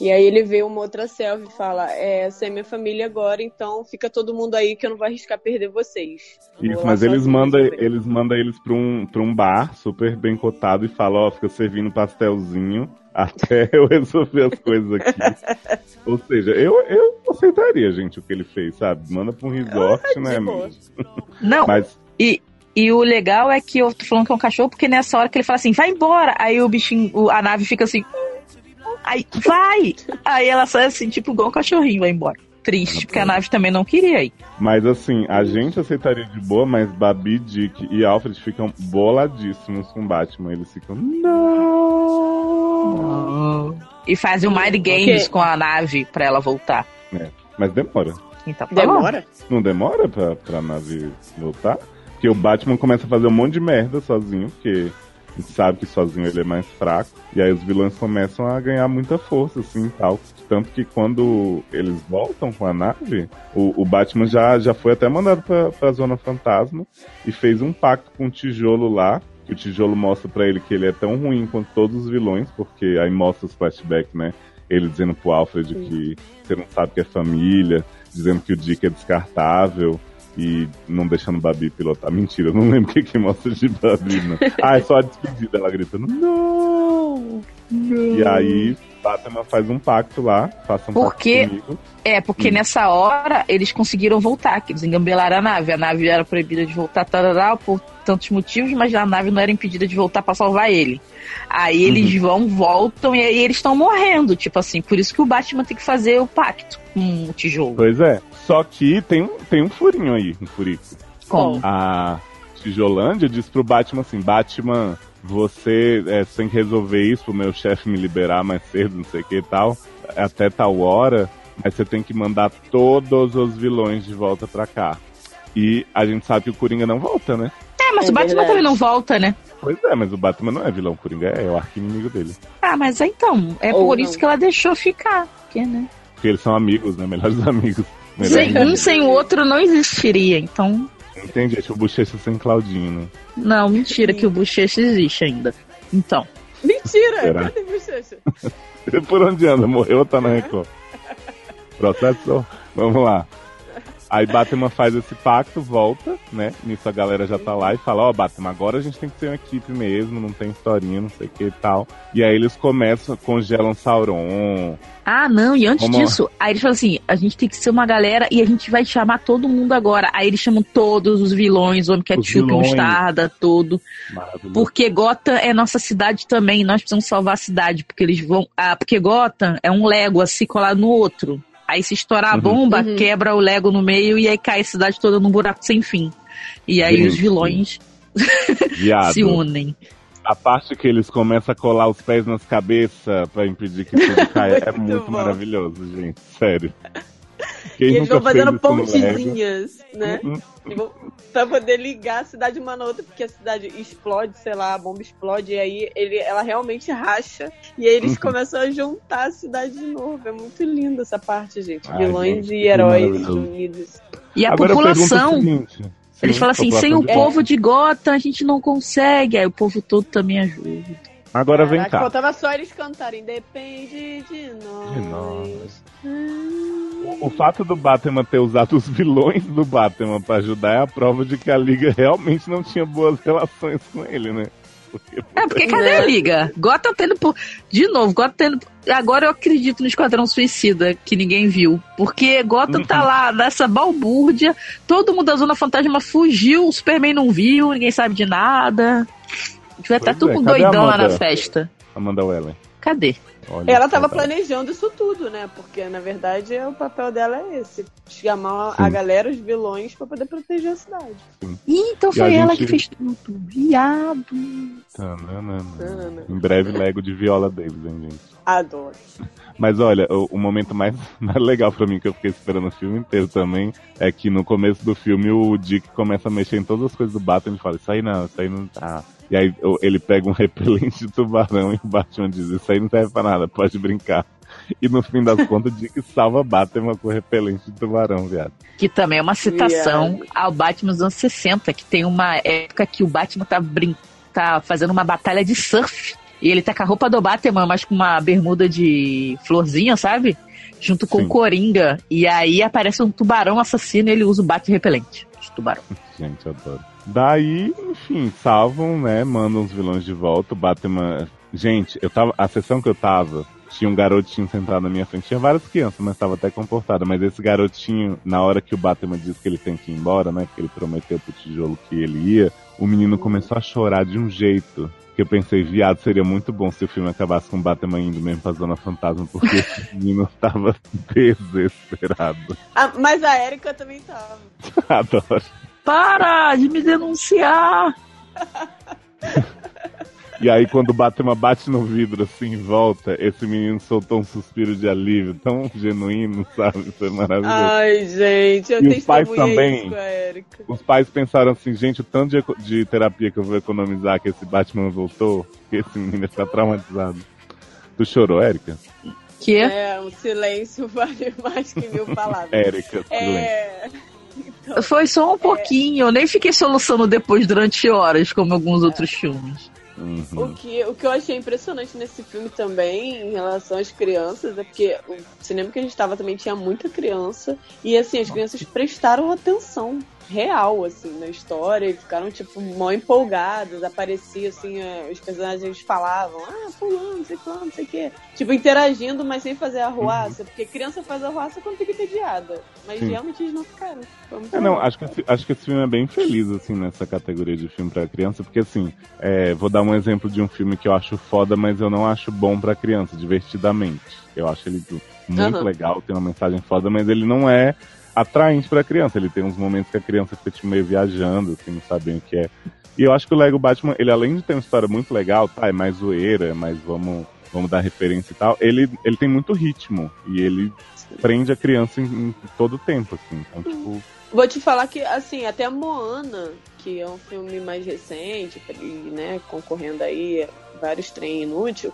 E aí ele vê uma outra selfie e fala, é, essa é minha família agora, então fica todo mundo aí que eu não vou arriscar perder vocês. Isso, mas eles mandam resolver." eles mandam eles pra um, pra um bar super bem cotado e falam, ó, fica servindo pastelzinho até eu resolver as coisas aqui. Ou seja, eu, eu aceitaria, gente, o que ele fez, sabe? Manda pra um resort, Ah, né? Não, Mas E, e o legal é que eu tô falando que é um cachorro, porque nessa hora que ele fala assim, vai embora, aí o bichinho, a nave fica assim, aí, vai! Aí ela sai assim, tipo, igual um cachorrinho, vai embora. Triste, porque a nave também não queria ir. Mas assim, a gente aceitaria de boa, mas Babi, Dick e Alfred ficam boladíssimos com Batman. Eles ficam. Não! E fazem o Mind Games com a nave pra ela voltar. É, mas demora. Então, tá bom. Demora? Não demora pra, pra nave voltar? Porque o Batman começa a fazer um monte de merda sozinho, porque sabe que sozinho ele é mais fraco. E aí os vilões começam a ganhar muita força, assim, tal. Tanto que quando eles voltam com a nave, o, o Batman já, já foi até mandado pra, pra Zona Fantasma e fez um pacto com o tijolo lá. Que o tijolo mostra pra ele que ele é tão ruim quanto todos os vilões, porque aí mostra os flashbacks, né? Ele dizendo pro Alfred que você não sabe que é família, dizendo que o Dick é descartável e não deixando o Babi pilotar. Mentira, eu não lembro o que, que mostra de Babi, não. Ah, é só a despedida, ela gritando, não! não. E aí, Batman faz um pacto lá, faça um Porque- pacto comigo. É, porque nessa hora eles conseguiram voltar, que eles engambelaram a nave. A nave era proibida de voltar tarará, por tantos motivos, mas a nave não era impedida de voltar pra salvar ele. Aí eles vão, voltam e aí eles estão morrendo, tipo assim. Por isso que o Batman tem que fazer o pacto com o tijolo. Pois é. Só que tem um, tem um furinho aí, um furico. Como? A Tijolândia diz pro Batman assim, Batman, você é, tem que resolver isso pro meu chefe me liberar mais cedo, não sei o que e tal, até tal hora, mas você tem que mandar todos os vilões de volta pra cá. E a gente sabe que o Coringa não volta, né? É, mas É o Batman verdade. também não volta, né? Pois é, mas o Batman não é vilão, o Coringa é, o arqui-inimigo dele. Ah, mas é então. É Ou por não. isso que ela deixou ficar. Porque, né? Porque eles são amigos, né? Melhores amigos. Sem, um sem o outro não existiria, então. Entendi, tipo Bochecha sem Claudinho, né? Não, mentira que o Bochecha existe ainda. Então. Mentira! Será? Cadê bochecha? Por onde anda? Morreu ou tá na Record? Processo? Vamos lá. Aí Batman faz esse pacto, volta, né? Nisso a galera já tá lá e fala, ó, Batman, agora a gente tem que ser uma equipe mesmo, não tem historinha, não sei o que e tal. E aí eles começam, congelam Sauron. Ah, não, e antes lá. disso, aí eles falam assim: a gente tem que ser uma galera e a gente vai chamar todo mundo agora. Aí eles chamam todos os vilões, o Homem Ketchup. Mostarda, todo. Porque Gotham é nossa cidade também, nós precisamos salvar a cidade, porque eles vão. Ah, porque Gotham é um Lego assim colado no outro. Aí se estourar a Uhum. bomba, Uhum. quebra o Lego no meio e aí cai a cidade toda num buraco sem fim. E aí Gente. os vilões se unem. A parte que eles começam a colar os pés nas cabeças pra impedir que tudo caia é Muito muito bom. maravilhoso, gente. Sério. Quem E eles vão fazendo pontezinhas, né? Hum, vão- Pra poder ligar a cidade uma na outra, porque a cidade explode, sei lá, a bomba explode, e aí ele, ela realmente racha, e aí eles Uhum. começam a juntar a cidade de novo. É muito linda essa parte, gente. Ai, Vilões gente, e heróis maravilhoso. E unidos. a Agora população. seguinte, Eles sim, falam assim, sem o povo de Gotham a gente não consegue. Aí o povo todo também ajuda. Agora vem Caraca, cá. faltava só eles cantarem Depende de nós. De nós. O fato do Batman ter usado os vilões do Batman pra ajudar é a prova de que a Liga realmente não tinha boas relações com ele, né? Porque, É, porque cadê a liga? Gotham tendo por. De novo, Gotham tendo. Agora eu acredito no Esquadrão Suicida, que ninguém viu. Porque Gotham tá lá nessa balbúrdia, todo mundo da Zona Fantasma fugiu, o Superman não viu, ninguém sabe de nada. Devia estar Pois todo é, doidão lá na festa. Amanda Weller. Cadê? Olha Ela só, tava tá. planejando isso tudo, né? Porque, na verdade, o papel dela é esse. Chamar Sim. a galera, os vilões, pra poder proteger a cidade. Ih, então E foi ela gente- que fez tudo. Viado. Tananana. Tanana. Em breve, Lego de Viola Davis, hein, gente? Adoro. Mas olha, o, o momento mais, mais legal pra mim que eu fiquei esperando o filme inteiro também é que no começo do filme o Dick começa a mexer em todas as coisas do Batman e fala, isso aí não, isso aí não tá. E aí ele pega um repelente de tubarão e o Batman diz, isso aí não serve pra nada, pode brincar. E no fim das contas, o Dick salva Batman com repelente de tubarão, viado. Que também é uma citação ao Batman dos anos 60, que tem uma época que o Batman tá, brin tá fazendo uma batalha de surf. E ele tá com a roupa do Batman, mas com uma bermuda de florzinha, sabe? Junto com Sim. o Coringa. E aí aparece um tubarão assassino e ele usa o bate repelente de tubarão. Gente, eu adoro. Daí, enfim, salvam, né? Mandam os vilões de volta. O Batman. Gente, eu tava. A sessão que eu tava, tinha um garotinho sentado na minha frente. Tinha várias crianças, mas tava até comportada. Mas esse garotinho, na hora que o Batman diz que ele tem que ir embora, né? Que ele prometeu pro tijolo que ele ia, o menino começou a chorar de um jeito. Que eu pensei, viado, seria muito bom se o filme acabasse com o Batman indo mesmo pra Zona Fantasma, porque esse menino tava desesperado. Ah, mas a Erika também tava. Adoro. Para de me denunciar! E aí, quando o Batman bate no vidro assim em volta, esse menino soltou um suspiro de alívio tão genuíno, sabe? Foi maravilhoso. Ai, gente, eu E os pais também. isso com a Erika. Os pais pensaram assim, gente, o tanto de, de terapia que eu vou economizar que esse Batman voltou, que esse menino está traumatizado. Tu chorou, Érica? Que? É, um silêncio vale mais que mil palavras. Érica, silêncio. É. Então, Foi só um pouquinho, eu nem fiquei soluçando depois durante horas, como alguns outros filmes. Uhum. O que, o que eu achei impressionante nesse filme também, em relação às crianças, é porque o cinema que a gente tava também tinha muita criança. E assim, as crianças prestaram atenção real, assim, na história, e ficaram, tipo, mó empolgadas. Aparecia, assim, eh, os personagens falavam, ah, fulano, não sei quando, não sei o quê. Tipo, interagindo, mas sem fazer arruaça. Porque criança faz arruaça quando fica entediada. Mas Sim. realmente eles não ficaram. É, não, acho que, esse, acho que esse filme é bem feliz, assim, nessa categoria de filme pra criança, porque, assim, é, vou dar um exemplo de um filme que eu acho foda, mas eu não acho bom pra criança, divertidamente. Eu acho ele muito Aham. legal, tem uma mensagem foda, mas ele não é atraente pra criança. Ele tem uns momentos que a criança fica, tipo, meio viajando, assim, não sabe bem o que é. E eu acho que o Lego Batman, ele além de ter uma história muito legal, tá, é mais zoeira, é mais vamos, vamos dar referência e tal, ele, ele tem muito ritmo, e ele prende a criança em, em todo o tempo, assim. Então, tipo, Vou te falar que, assim, até Moana, que é um filme mais recente, né, concorrendo aí vários trem inútil,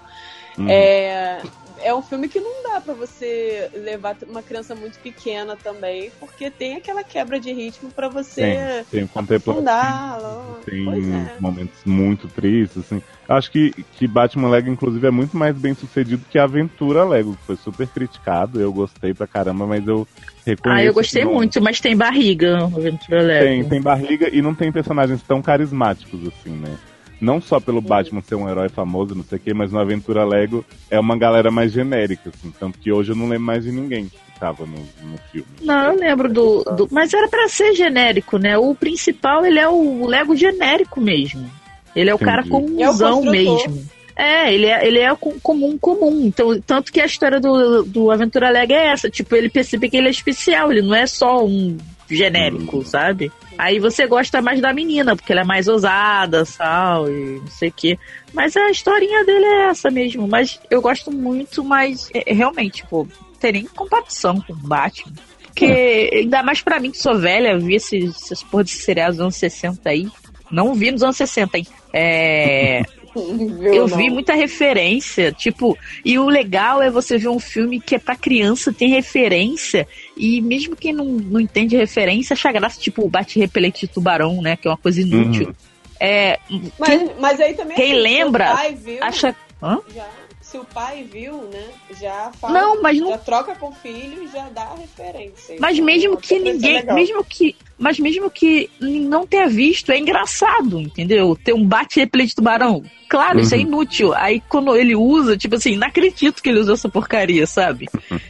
Uhum. é, é um filme que não dá pra você levar uma criança muito pequena também, porque tem aquela quebra de ritmo pra você Tem, tem contemplação, afundá-la. tem é. momentos muito tristes, assim. Eu Acho que, que Batman Lego, inclusive, é muito mais bem sucedido que a Aventura Lego, que foi super criticado. Eu gostei pra caramba, mas eu reconheço. Ah, eu gostei não- muito, mas tem barriga Aventura Lego. Tem, tem barriga e não tem personagens tão carismáticos assim, né? Não só pelo Batman ser um herói famoso, não sei o quê, mas no Aventura Lego é uma galera mais genérica, assim. Tanto que hoje eu não lembro mais de ninguém que tava no, no filme. Não, eu lembro do, do- Mas era pra ser genérico, né? O principal, ele é o Lego genérico mesmo. Ele é o Entendi. cara É o comunzão construtor. mesmo. É, ele é, ele é com- comum, comum. Então, tanto que a história do, do Aventura Lego é essa. Tipo, ele percebe que ele é especial, ele não é só um genérico, Hum. sabe? Aí você gosta mais da menina, porque ela é mais ousada, tal, e não sei o quê. Mas a historinha dele é essa mesmo. Mas eu gosto muito, mas é, realmente, pô, não tem nem comparação com o Batman. Porque, ainda mais pra mim que sou velha, vi esses, esses porra de seriados dos anos 60 aí. Não vi nos anos 60, hein? É. Viu, Eu não? vi muita referência, tipo, e o legal é você ver um filme que é pra criança, tem referência, e mesmo quem não, não entende referência, acha graça, tipo, o bate-repelente de tubarão, né, que é uma coisa inútil. Uhum. É, Mas, mas aí também Quem assim, lembra, pai viu, acha... Hã? já, se o pai viu, né, já fala, Não, mas não- já troca com o filho e já dá a referência. Mas Então, mesmo que ninguém, legal. mesmo que, mas mesmo que não tenha visto, é engraçado, entendeu? Ter um bate-repelente de tubarão. Claro, isso é Uhum. inútil. Aí quando ele usa, tipo assim, não acredito que ele usou essa porcaria, sabe?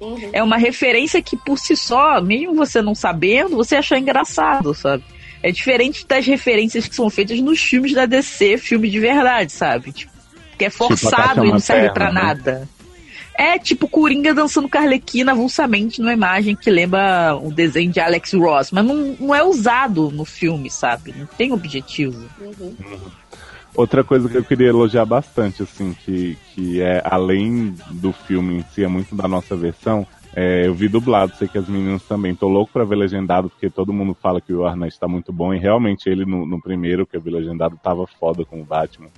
Uhum. É uma referência que por si só, mesmo você não sabendo, você achar engraçado, sabe? É diferente das referências que são feitas nos filmes da DC, filme de verdade, sabe? Tipo, que é Tipo forçado e não serve pra né? nada. É tipo Coringa dançando Carlequina avulsamente numa imagem que lembra o desenho de Alex Ross, mas não, não é usado no filme, sabe? Não tem objetivo. Uhum. Outra coisa que eu queria elogiar bastante, assim, que, que é além do filme em si, é muito da nossa versão. é, eu vi dublado, sei que as meninas também. Tô louco pra ver legendado, porque todo mundo fala que o Arnett tá muito bom, e realmente ele no, no primeiro que eu vi legendado tava foda com o Batman.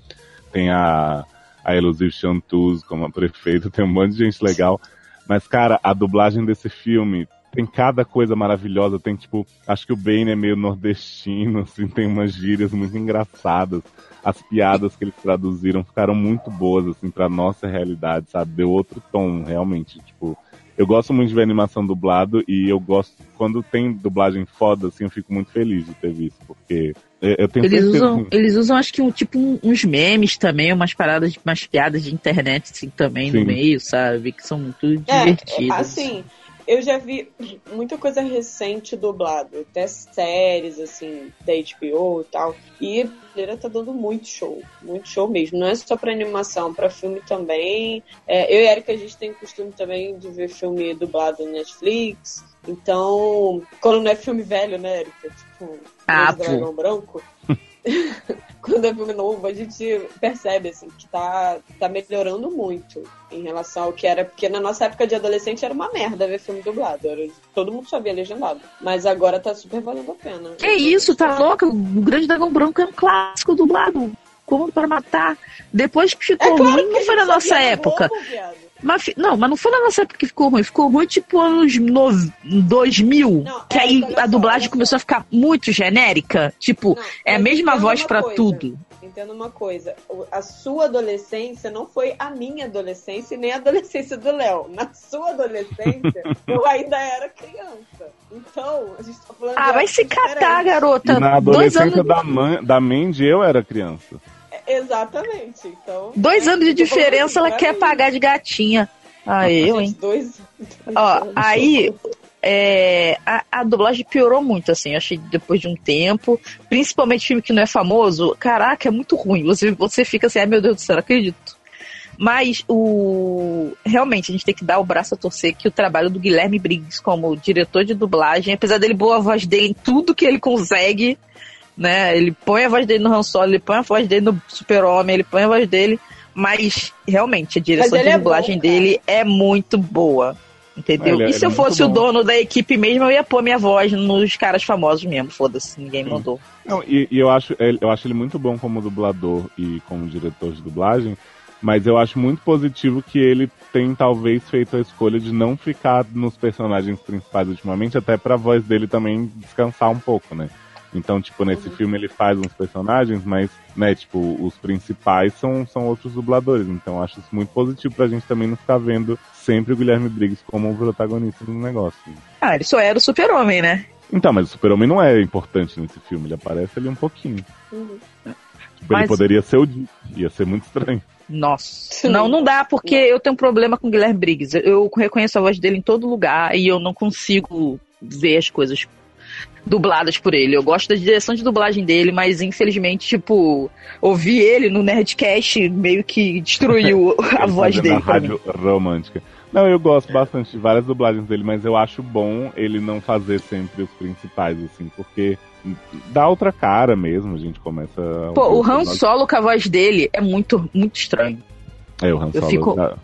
Tem a, a Elusive Chantuz como a prefeita, tem um monte de gente legal. Mas, cara, a dublagem desse filme tem cada coisa maravilhosa. Tem, tipo, acho que o Bane é meio nordestino, assim, tem umas gírias muito engraçadas. As piadas que eles traduziram ficaram muito boas, assim, pra nossa realidade, sabe? Deu outro tom, realmente, tipo. Eu gosto muito de ver animação dublado e eu gosto, quando tem dublagem foda, assim, eu fico muito feliz de ter visto, porque eu eu tenho Eles certeza usam, que- eles usam, acho que, um, tipo, um- uns memes também, umas paradas, umas piadas de internet, assim, também Sim. no meio, sabe? Que são muito É, divertidas. é, assim, eu já vi muita coisa recente dublado, até séries, assim, da HBO e tal. E a brasileira tá dando muito show, muito show mesmo. Não é só pra animação, pra filme também. É, eu e a Erika, a gente tem costume também de ver filme dublado no Netflix. Então, quando não é filme velho, né, Erika? Tipo, Ah, Dragão Branco. quando é filme novo, a gente percebe assim, que tá, tá melhorando muito em relação ao que era, porque na nossa época de adolescente era uma merda ver filme dublado. Era, todo mundo sabia legendado. Mas agora tá super valendo a pena. Que isso, tá louca? O Grande Dragão Branco é um clássico dublado. Como para matar. Depois que ficou É claro ruim, que foi na nossa época. Globo. Mas, não, mas não foi na nossa época que ficou ruim. Ficou ruim tipo anos nove- 2000. Não, que é, aí a só, dublagem olha começou só. a ficar muito genérica. Tipo, Não, é a mesma voz coisa. tudo. entenda uma coisa. A sua adolescência não foi a minha adolescência e nem a adolescência do Léo. Na sua adolescência, eu ainda era criança. Então, a gente tá falando Ah, vai se catar, garota. E na Dois adolescência anos, da, man, da Mandy, eu era criança. Exatamente. Então, dois anos de diferença, ela quer pagar de gatinha. Ah, eu, hein? Dois, Ó, aí é, a, a dublagem piorou muito, assim, eu achei depois de um tempo, principalmente filme que não é famoso, caraca, é muito ruim. Você, você fica assim, ai meu Deus do céu, não acredito. Mas o realmente a gente tem que dar o braço a torcer que o trabalho do Guilherme Briggs como diretor de dublagem, apesar dele boa a voz dele em tudo que ele consegue, né? Ele põe a voz dele no Han Solo, ele põe a voz dele no Super-Homem, ele põe a voz dele, mas realmente a direção de é dublagem bom, cara. dele é muito boa. Entendeu? Ele é- e se ele eu é fosse o bom. dono da equipe mesmo, eu ia pôr minha voz nos caras famosos mesmo. Foda-se, ninguém Sim. mandou. Não, e, e eu, acho, ele- eu acho ele muito bom como dublador e como diretor de dublagem, mas eu acho muito positivo que ele tem talvez feito a escolha de não ficar nos personagens principais ultimamente, até pra voz dele também descansar um pouco, né? Então, tipo, nesse Uhum. filme ele faz uns personagens, mas, né, tipo, os principais são, são outros dubladores. Então, eu acho isso muito positivo pra gente também não ficar vendo sempre o Guilherme Briggs como o protagonista do negócio. Ah, ele só era o super-homem, né? Então, mas o Super-Homem não é importante nesse filme, ele aparece ali um pouquinho. Uhum. Tipo, ele Mas- poderia ser o Dick, ia ser muito estranho. Nossa. Não, não dá, porque eu tenho um problema com o Guilherme Briggs. Eu reconheço a voz dele em todo lugar e eu não consigo ver as coisas dubladas por ele. Eu gosto da direção de dublagem dele, mas infelizmente, tipo, ouvir ele no Nerdcast meio que destruiu a Ele voz dele a pra mim. rádio romântica. Não, eu gosto bastante de várias dublagens dele, mas eu acho bom ele não fazer sempre os principais, assim, porque dá outra cara mesmo, a gente começa... Pô, o Han Solo com a voz dele é muito, muito estranho. É, o Han Eu Solo fico- já-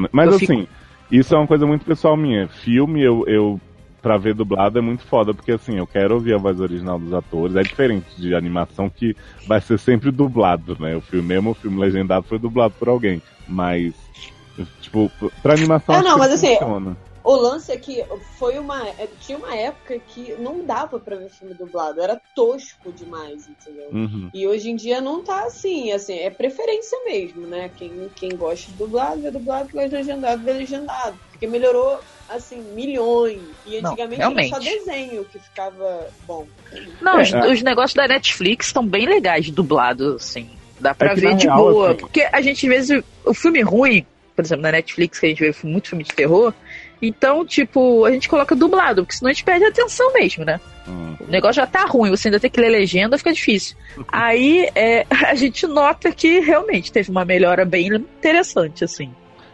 já- Mas eu assim, isso é uma coisa muito pessoal minha. Filme, eu, eu pra ver dublado é muito foda, porque assim, eu quero ouvir a voz original dos atores. É diferente de animação que vai ser sempre dublado, né? O filme mesmo, o filme legendado foi dublado por alguém. Mas, tipo, pra animação É, acho não, mas assim, funciona. O lance é que foi uma. é, Tinha uma época que não dava pra ver filme dublado, era tosco demais, entendeu? Uhum. E hoje em dia não tá assim, assim, é preferência mesmo, né? Quem, quem gosta de dublado, vê dublado, quem gosta de legendado, vê legendado. Porque melhorou, assim, milhões. E Não, antigamente era realmente. só desenho que ficava bom. Não, É, os, é. os negócios da Netflix estão bem legais dublados, assim. Dá pra É ver de real, boa. assim- Porque a gente, às vezes, o filme ruim, por exemplo, na Netflix, que a gente vê muito filme de terror, então, tipo, a gente coloca dublado, porque senão a gente perde a atenção mesmo, né? Hum. O negócio já tá ruim, você ainda tem que ler legenda, fica difícil. Aí é, a gente nota que realmente teve uma melhora bem interessante, assim.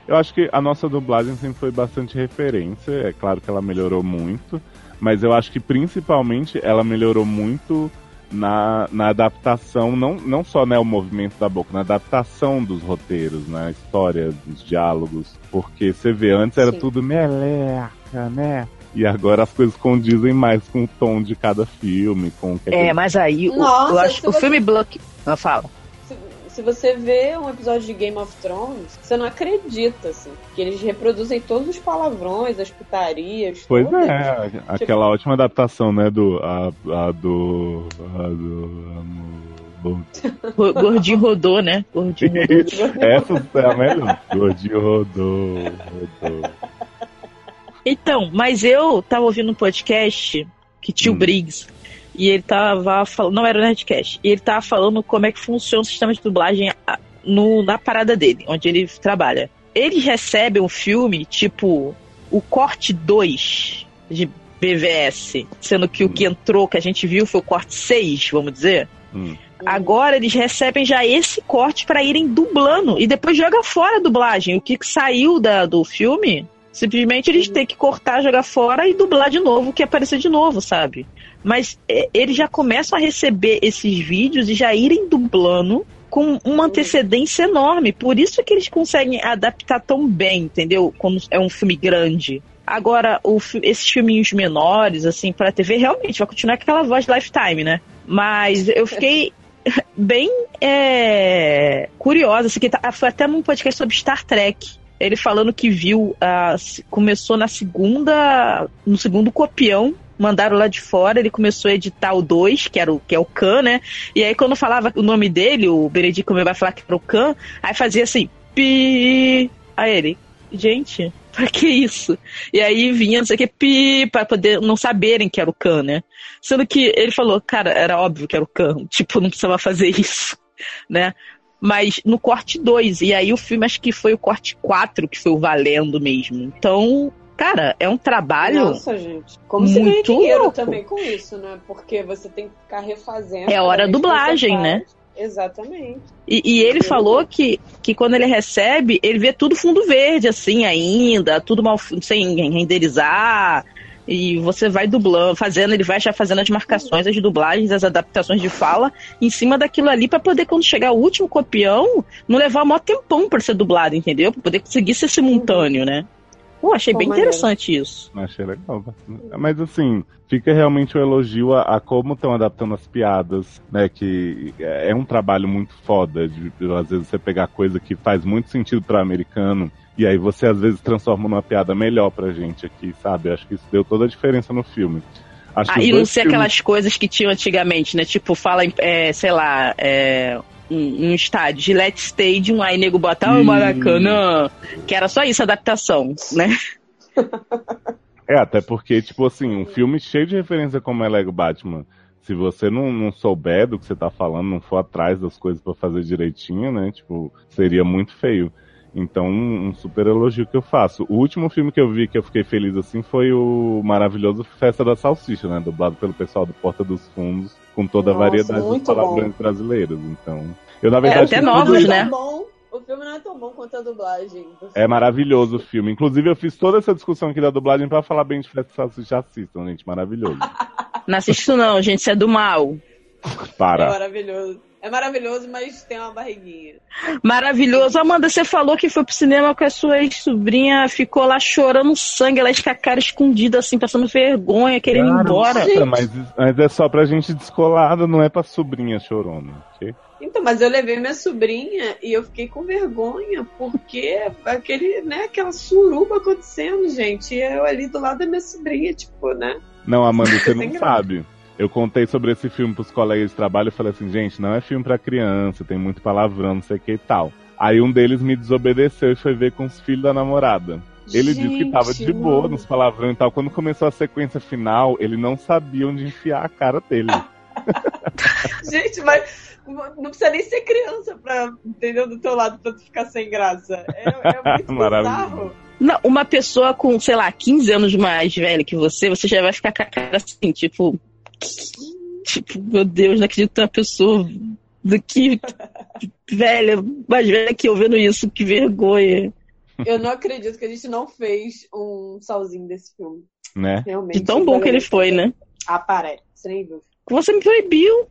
Eu acho que a nossa dublagem sempre foi bastante referência. É claro que ela melhorou muito, mas eu acho que principalmente ela melhorou muito na, na adaptação, não, não só né, o movimento da boca, na adaptação dos roteiros, na história, dos diálogos. Porque você vê, antes era Sim. tudo meleca, né? E agora as coisas condizem mais com o tom de cada filme, com o que É, mas aí o- Nossa, eu acho o filme Block. Ah, fala. Se, você vê um episódio de Game of Thrones, você não acredita, assim. Que eeles reproduzem todos os palavrões, as putarias. Pois todas. é, aquela ótima adaptação, né, do. A, a do. A do. Go- Gordinho rodou, né? Gordinho rodou. Essa é a melhor. Gordinho rodou, rodou. Então, mas eu tava ouvindo um podcast que tinha Hum. Briggs. E ele tava falando. Não era o Nerdcast. E ele tava falando como é que funciona o sistema de dublagem no, na parada dele, onde ele trabalha. Eles recebem um filme, tipo, o corte 2 de BVS. Sendo que o que entrou, que a gente viu, foi o corte 6, vamos dizer. Hum. Agora eles recebem já esse corte pra irem dublando e depois joga fora a dublagem. O que que saiu da, do filme, simplesmente eles têm que cortar, jogar fora e dublar de novo, que aparecer de novo, sabe? Mas é, eles já começam a receber esses vídeos e já irem dublando com uma antecedência enorme. Por isso que eles conseguem adaptar tão bem, entendeu? Quando é um filme grande. Agora, o esses filminhos menores, assim, pra TV, realmente vai continuar com aquela voz Lifetime, né? Mas eu fiquei bem é, curiosa. Assim, que tá- foi até num podcast sobre Star Trek. Ele falando que viu, ah, se- começou na segunda, no segundo copião mandaram lá de fora, ele começou a editar o 2, que, era o, que é o Khan, né? E aí quando falava o nome dele, o Benedict vai falar que era o Khan, aí fazia assim, pi. Aí ele, gente, pra que isso? E aí vinha, não sei o que, pi, pra poder não saberem que era o Khan, né? Sendo que ele falou, cara, era óbvio que era o Khan, tipo, não precisava fazer isso, né? Mas no corte 2, e aí o filme acho que foi o corte 4 que foi o valendo mesmo. Então, cara, é um trabalho. Nossa, gente. Como você ganha Muito dinheiro louco. também com isso, né? Porque você tem que ficar refazendo. É hora que dublagem, né? Exatamente. E, e ele falou que, que quando ele recebe, ele vê tudo fundo verde, assim, ainda, tudo mal sem renderizar. E você vai dublando, fazendo, ele vai já fazendo as marcações, as dublagens, as adaptações de fala em cima daquilo ali pra poder, quando chegar o último copião, não levar mó tempão pra ser dublado, entendeu? Pra poder conseguir ser simultâneo, né? Pô, achei Pô, bem maneiro. interessante isso. Achei legal. Mas assim, fica realmente o elogio a, a como estão adaptando as piadas, né? Que é um trabalho muito foda de, de, às vezes você pegar coisa que faz muito sentido para americano e aí você às vezes transforma numa piada melhor pra gente aqui, sabe? Acho que isso deu toda a diferença no filme. Acho Ah, e não ser filmes- aquelas coisas que tinham antigamente, né? Tipo, fala, é, sei lá, é, um, um estádio, Gillette Stadium, aí nego bota ah, o Hum. Maracanã, que era só isso, adaptação, né? É, até porque, tipo assim, um filme cheio de referência como é Lego Batman. Se você não, não souber do que você tá falando, não for atrás das coisas pra fazer direitinho, né? Tipo, seria muito feio. Então, um, um super elogio que eu faço. O último filme que eu vi que eu fiquei feliz assim foi o maravilhoso Festa da Salsicha, né? Dublado pelo pessoal do Porta dos Fundos, com toda a Nossa, variedade de muito palavrões bom. brasileiros. Então, eu na verdade. até fiz novos, tudo isso- não é né? tão bom. O filme não é tão bom quanto a dublagem. É maravilhoso o filme. Inclusive, eu fiz toda essa discussão aqui da dublagem pra falar bem de Festa da Salsicha. Assistam, gente. Maravilhoso. Não assisto não, gente, isso é do mal. É Para. maravilhoso. É maravilhoso, mas tem uma barriguinha. Maravilhoso. Amanda, você falou que foi pro cinema com a sua ex-sobrinha, ficou lá chorando sangue, ela com a cara escondida, assim, passando vergonha, querendo ir embora. Nossa, mas, mas é só pra gente descolada, não é pra sobrinha chorona. ok? Então, mas eu levei minha sobrinha e eu fiquei com vergonha, porque aquele, né, aquela suruba acontecendo, gente. E eu ali do lado da minha sobrinha, tipo, né? Não, Amanda, você não sabe. Eu contei sobre esse filme pros colegas de trabalho e falei assim, gente, não é filme pra criança, tem muito palavrão, não sei o que e tal. Aí um deles me desobedeceu e foi ver com os filhos da namorada. Ele disse que tava de Gente, boa nos palavrão e tal. Quando começou a sequência final, ele não sabia onde enfiar a cara dele. Gente, mas não precisa nem ser criança pra, entendeu, do teu lado pra tu ficar sem graça. É, é muito Maravilhoso. bizarro. Não, uma pessoa com, sei lá, 15 anos mais velha que você, você já vai ficar com a cara assim, tipo. Tipo, meu Deus, não acredito que uma pessoa do que velha, mais velha que eu vendo isso, que vergonha. Eu não acredito que a gente não fez um salzinho desse filme. né? Realmente. De tão bom que ele foi, né? Ah, parece. Você nem viu. Você me proibiu.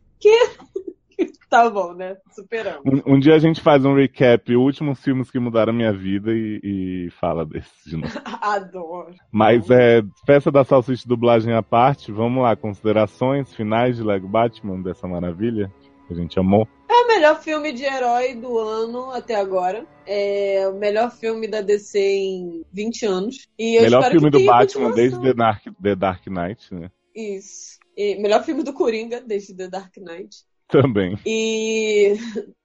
Tá bom, né? Superamos. Um, um dia a gente faz um recap, últimos filmes que mudaram a minha vida e, e fala desses de novo. Adoro. Mas é, peça da salsicha dublagem à parte, vamos lá, considerações finais de Lego Batman, dessa maravilha que a gente amou. É o melhor filme de herói do ano até agora. É o melhor filme da DC em 20 anos. E Melhor filme do Batman desde The Dark, The Dark Knight, né? Isso. E melhor filme do Coringa desde The Dark Knight. Também. E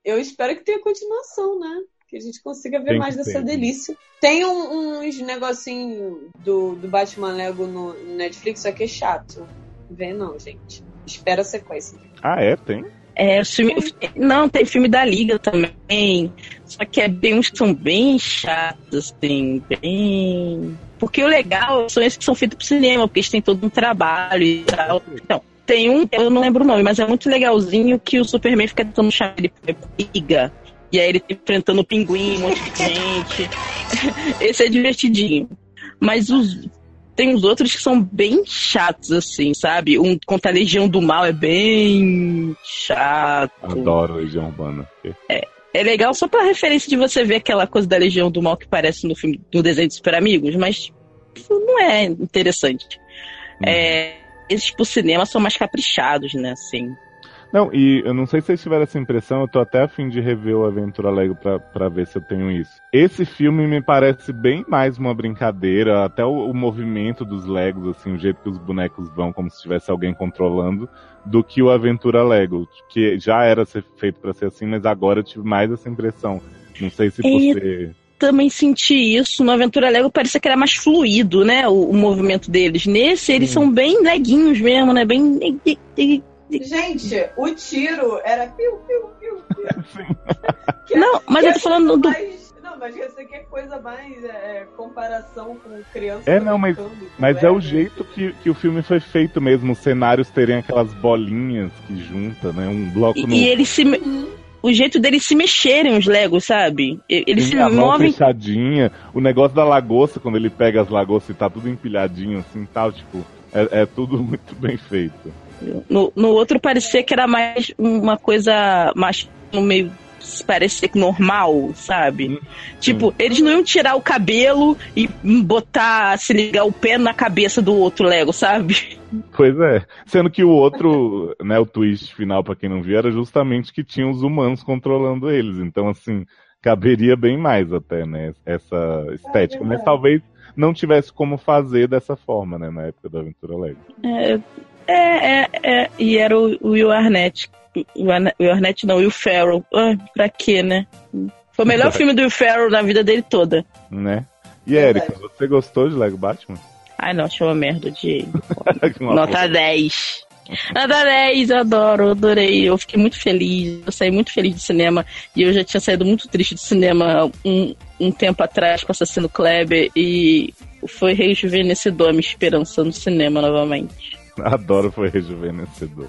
eu espero que tenha continuação, né? Que a gente consiga ver Tem mais dessa ter. delícia. Tem um- uns negocinho do, do Batman Lego no Netflix, só que é chato. Vê não, gente. Espera a sequência. Ah, é? Tem? É, o filme, não, tem filme da Liga também. Só que é bem, uns que são bem chatos, assim, bem. Porque o legal são esses que são feitos pro cinema, porque eles têm todo um trabalho e tal. Então, tem um, eu não lembro o nome, mas é muito legalzinho que o Superman fica tentando chamar ele pra briga. E aí ele tá enfrentando o pinguim, um monte de gente. Esse é divertidinho. Mas os, tem uns outros que são bem chatos, assim, sabe? Um contra a Legião do Mal é bem chato. Adoro Legião Urbana. É legal só pela referência de você ver aquela coisa da Legião do Mal que parece no filme do desenho de Super Amigos, mas não é interessante. É, esses pro cinema são mais caprichados, né? Assim. Não, e eu não sei se vocês tiveram essa impressão, eu tô até a fim de rever o Aventura Lego pra, pra ver se eu tenho isso. Esse filme me parece bem mais uma brincadeira, até o, o movimento dos Legos, assim, o jeito que os bonecos vão, como se tivesse alguém controlando, do que o Aventura Lego, que já era feito pra ser assim, mas agora eu tive mais essa impressão. Não sei se E- ser. Também senti isso. No Aventura Lego parecia que era mais fluido, né? O, o movimento deles. Nesse, eles são bem leguinhos mesmo, né? Bem. Gente, o tiro era piu, piu, piu, piu. Que Não, mas eu tô falando do- mais- Não, mas isso aqui é coisa mais é, comparação com criança. É, não, mas, mas é o jeito que, que o filme foi feito mesmo, os cenários terem aquelas bolinhas que junta, né? Um bloco no. E, e eles se. me- O jeito deles se mexerem, os Legos, sabe? Eles se a mão movem. fechadinha, o negócio da lagosta, quando ele pega as lagostas e tá tudo empilhadinho assim tal, tipo, é, é tudo muito bem feito. No, no outro parecia que era mais uma coisa mais no meio parecer normal, sabe? Tipo, eles não iam tirar o cabelo e botar, se ligar o pé na cabeça do outro Lego, sabe? Pois é. Sendo que o outro, né, o twist final, pra quem não viu, era justamente que tinha os humanos controlando eles. Então, assim, caberia bem mais até, né, essa estética. Mas verdade. talvez não tivesse como fazer dessa forma, né, na época da Aventura Lego. É, é, é, é. E era o o Will Arnett. O o Arnett não, o Will Ferrell. Ah, pra quê, né? Foi o melhor filme do Will Ferrell na vida dele toda. Né? E. Erika, você gostou de Lego Batman? Ai, não, achei uma merda de Nota foto. 10. Nota 10, eu adoro, eu adorei. Eu fiquei muito feliz. Eu saí muito feliz do cinema. E eu já tinha saído muito triste do cinema um, um tempo atrás com Assassino Kleber. E foi rejuvenescedor a minha esperança no cinema novamente. Adoro, foi rejuvenescedor.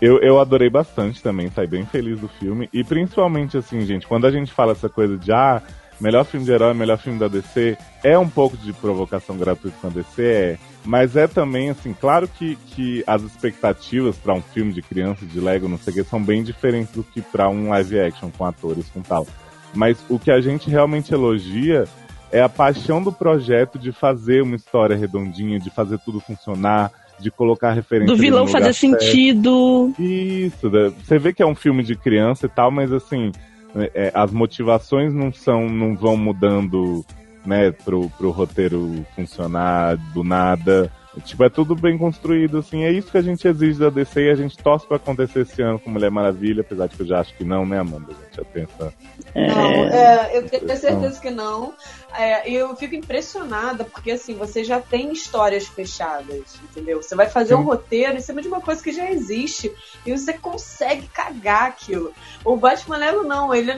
Eu, eu adorei bastante também, saí bem feliz do filme. E principalmente assim, gente, quando a gente fala essa coisa de ah, melhor filme de herói, melhor filme da DC, é um pouco de provocação gratuita com a DC, é. Mas é também, assim, claro que, que as expectativas pra um filme de criança, de Lego, não sei o que, são bem diferentes do que pra um live action com atores, com tal. Mas o que a gente realmente elogia é a paixão do projeto de fazer uma história redondinha, de fazer tudo funcionar, de colocar referência Do vilão no lugar fazer certo. sentido. Isso, você vê que é um filme de criança e tal, mas assim, é, é, as motivações não são, não vão mudando, né, pro, pro roteiro funcionar do nada. Tipo, é tudo bem construído, assim, é isso que a gente exige da DC e a gente torce pra acontecer esse ano com Mulher Maravilha, apesar de que eu já acho que não, né, Amanda? A gente já pensa. Não, é, eu tenho certeza que não. É, eu fico impressionada, porque assim, você já tem histórias fechadas, entendeu? Você vai fazer um roteiro em cima de uma coisa que já existe e você consegue cagar aquilo. O Batman Lego não, ele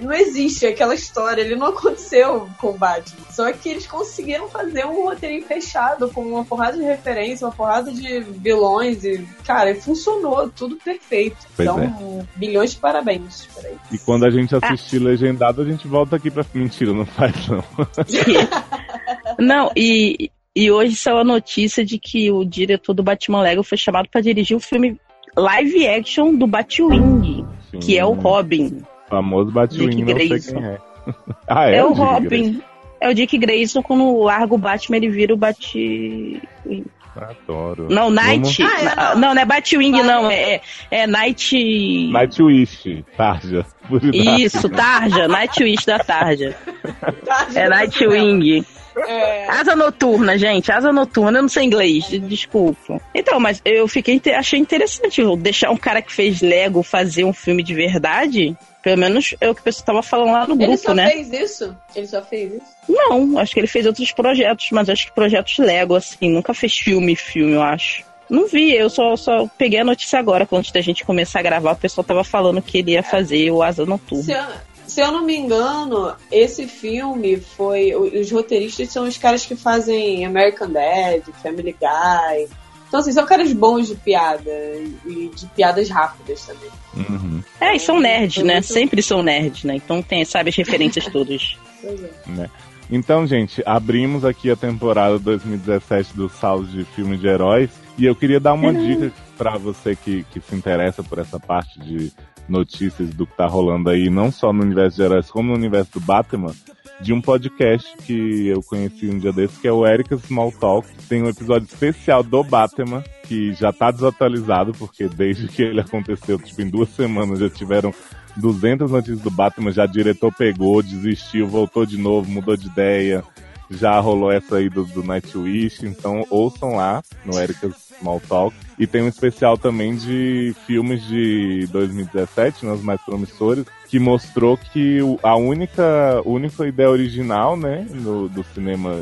não, existe aquela história, ele não aconteceu com o Batman. Só que eles conseguiram fazer um roteirinho fechado, com uma porrada de referência, uma porrada de vilões e, cara, funcionou, tudo perfeito. Pois então, é. bilhões de parabéns. E quando a gente assistir legendado, a gente volta aqui pra. Mentira, não faz não. Não, e, e hoje saiu a notícia de que o diretor do Batman Lego foi chamado pra dirigir o filme live action do Batwing, que é o Robin. famoso Batwing, não sei Grayson. quem é. ah, é, É, o Dick Robin. Grayson. É o Dick Grayson, quando larga o Batman, ele vira o Bat. Adoro. Não, Night. Ah, é, não. não. não, é Batwing, não. É, é, é Night. Nightwish, Tarja. Isso, Tarja. Nightwish da Tarja. É Nightwing. É, Asa noturna, gente. Asa noturna, eu não sei inglês, de- desculpa. Então, mas eu fiquei achei interessante deixar um cara que fez Lego fazer um filme de verdade. Pelo menos é o que o pessoal tava falando lá no Ele grupo, só né? fez isso? Ele só fez isso? Não, acho que ele fez outros projetos, mas acho que projetos Lego, assim, nunca fez filme, filme, eu acho. Não vi, eu só, só peguei a notícia agora, quando antes da gente começar a gravar, o pessoal tava falando que ele ia fazer o Asa Noturna. Se eu, se eu não me engano, esse filme foi. Os roteiristas são os caras que fazem American Dad, Family Guy. Então, assim, são caras bons de piada e de piadas rápidas também. Uhum, É, e são nerds, né? muito- Sempre são nerds, né? Então tem, sabe, as referências todas. Pois é. né? Então, gente, abrimos aqui a temporada 2017 do Salve de Filme de Heróis. E eu queria dar uma dica pra você que, que se interessa por essa parte de notícias do que tá rolando aí, não só no universo de heróis, como no universo do Batman, de um podcast que eu conheci um dia desse, que é o Eric's Small Talk. Tem um episódio especial do Batman, que já tá desatualizado, porque desde que ele aconteceu, tipo, em duas semanas já tiveram 200 notícias do Batman, já diretor pegou, desistiu, voltou de novo, mudou de ideia. Já rolou essa aí do, do Nightwish, então ouçam lá no Eric's Small Talk. E tem um especial também de filmes de 2017, né, os mais promissores, que mostrou que a única, única ideia original, né, no, do cinema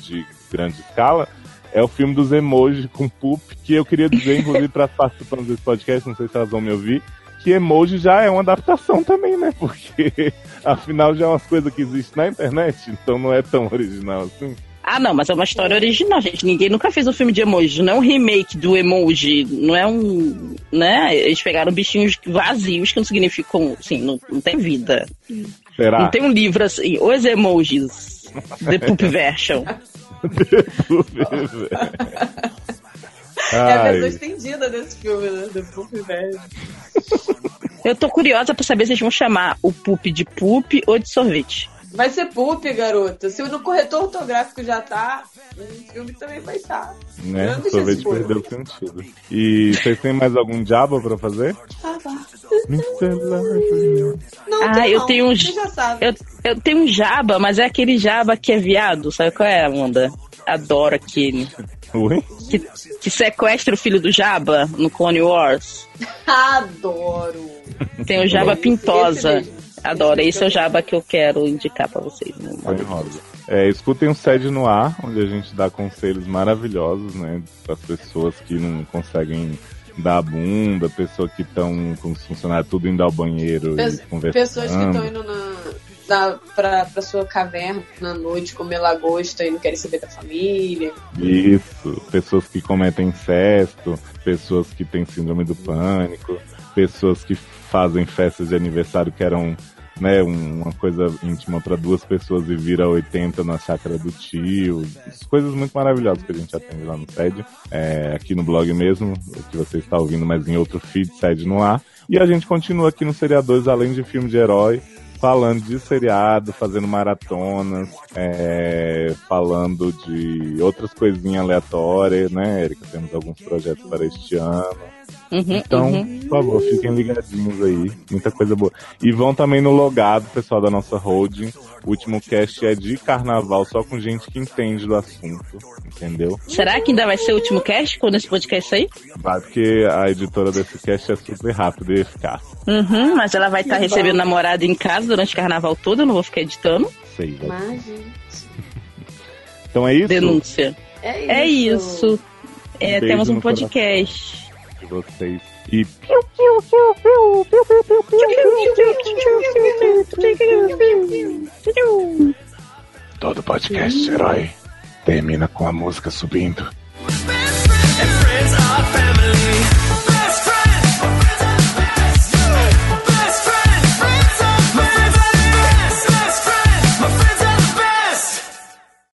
de grande escala, é o filme dos emojis com poop, que eu queria dizer, inclusive, para as participantes desse podcast, não sei se elas vão me ouvir, que emoji já é uma adaptação também, né? Porque afinal já é umas coisas que existem na internet, então não é tão original assim. Ah, não, mas é uma história original, gente. Ninguém nunca fez um filme de emoji. Não é um remake do emoji. Não é um. Né? Eles pegaram bichinhos vazios que não significam. Assim, não, não tem vida. Será? Não tem um livro assim. Os emojis. The Poop Version. É a versão estendida desse filme, né? Do Puff Velho. Eu tô curiosa pra saber se eles vão chamar o poop de poop ou de sorvete. Vai ser Pup, garota. Se no corretor ortográfico já tá, o filme também vai estar. né? Grande Sorvete perdeu o sentido. E vocês têm mais algum diabo pra fazer? Mr. Life. Não, ah, tem eu não. tenho um. Você já sabe. Eu, eu tenho um jaba, mas é aquele jaba que é viado. Sabe qual é, Amanda? Adoro aquele. Oi? Que, que sequestra o filho do Jaba no Clone Wars. Adoro. Tem o Jaba Esse Pintosa. Adoro. Esse é o Jaba que eu quero indicar pra vocês. né? É, escutem o Sede no Ar, onde a gente dá conselhos maravilhosos, né? Para as pessoas que não conseguem dar a bunda, pessoas que estão com os funcionários tudo indo ao banheiro Pes- e conversando. Pessoas que estão indo na, na, pra, pra sua caverna na noite comer lagosta e não querem saber da família. Isso, pessoas que cometem incesto, pessoas que têm síndrome do pânico, pessoas que fazem festas de aniversário que eram né, um- uma coisa íntima para duas pessoas e vira 80 na chácara do tio. Coisas muito maravilhosas que a gente atende lá no SED, é, aqui no blog mesmo, que você está ouvindo, mas em outro feed, SED no ar. E a gente continua aqui no Seriadores, além de filme de herói, falando de seriado, fazendo maratonas, é, falando de outras coisinhas aleatórias, né, Erika? Temos alguns projetos para este ano. Uhum, Então, uhum. por favor, fiquem ligadinhos aí. Muita coisa boa. E vão também no logado, pessoal da nossa holding. O último cast é de carnaval, só com gente que entende do assunto. Entendeu? Será que ainda vai ser o último cast quando esse podcast sair? Vai porque a editora desse cast é super rápida e eficaz. Uhum, mas ela vai estar Que recebendo bom. namorado em casa durante o carnaval todo, eu não vou ficar editando. Sei, vai. Mas, Então é isso. Denúncia. é isso. É isso. É, temos um podcast. Vocês. E todo podcast herói termina com a música subindo.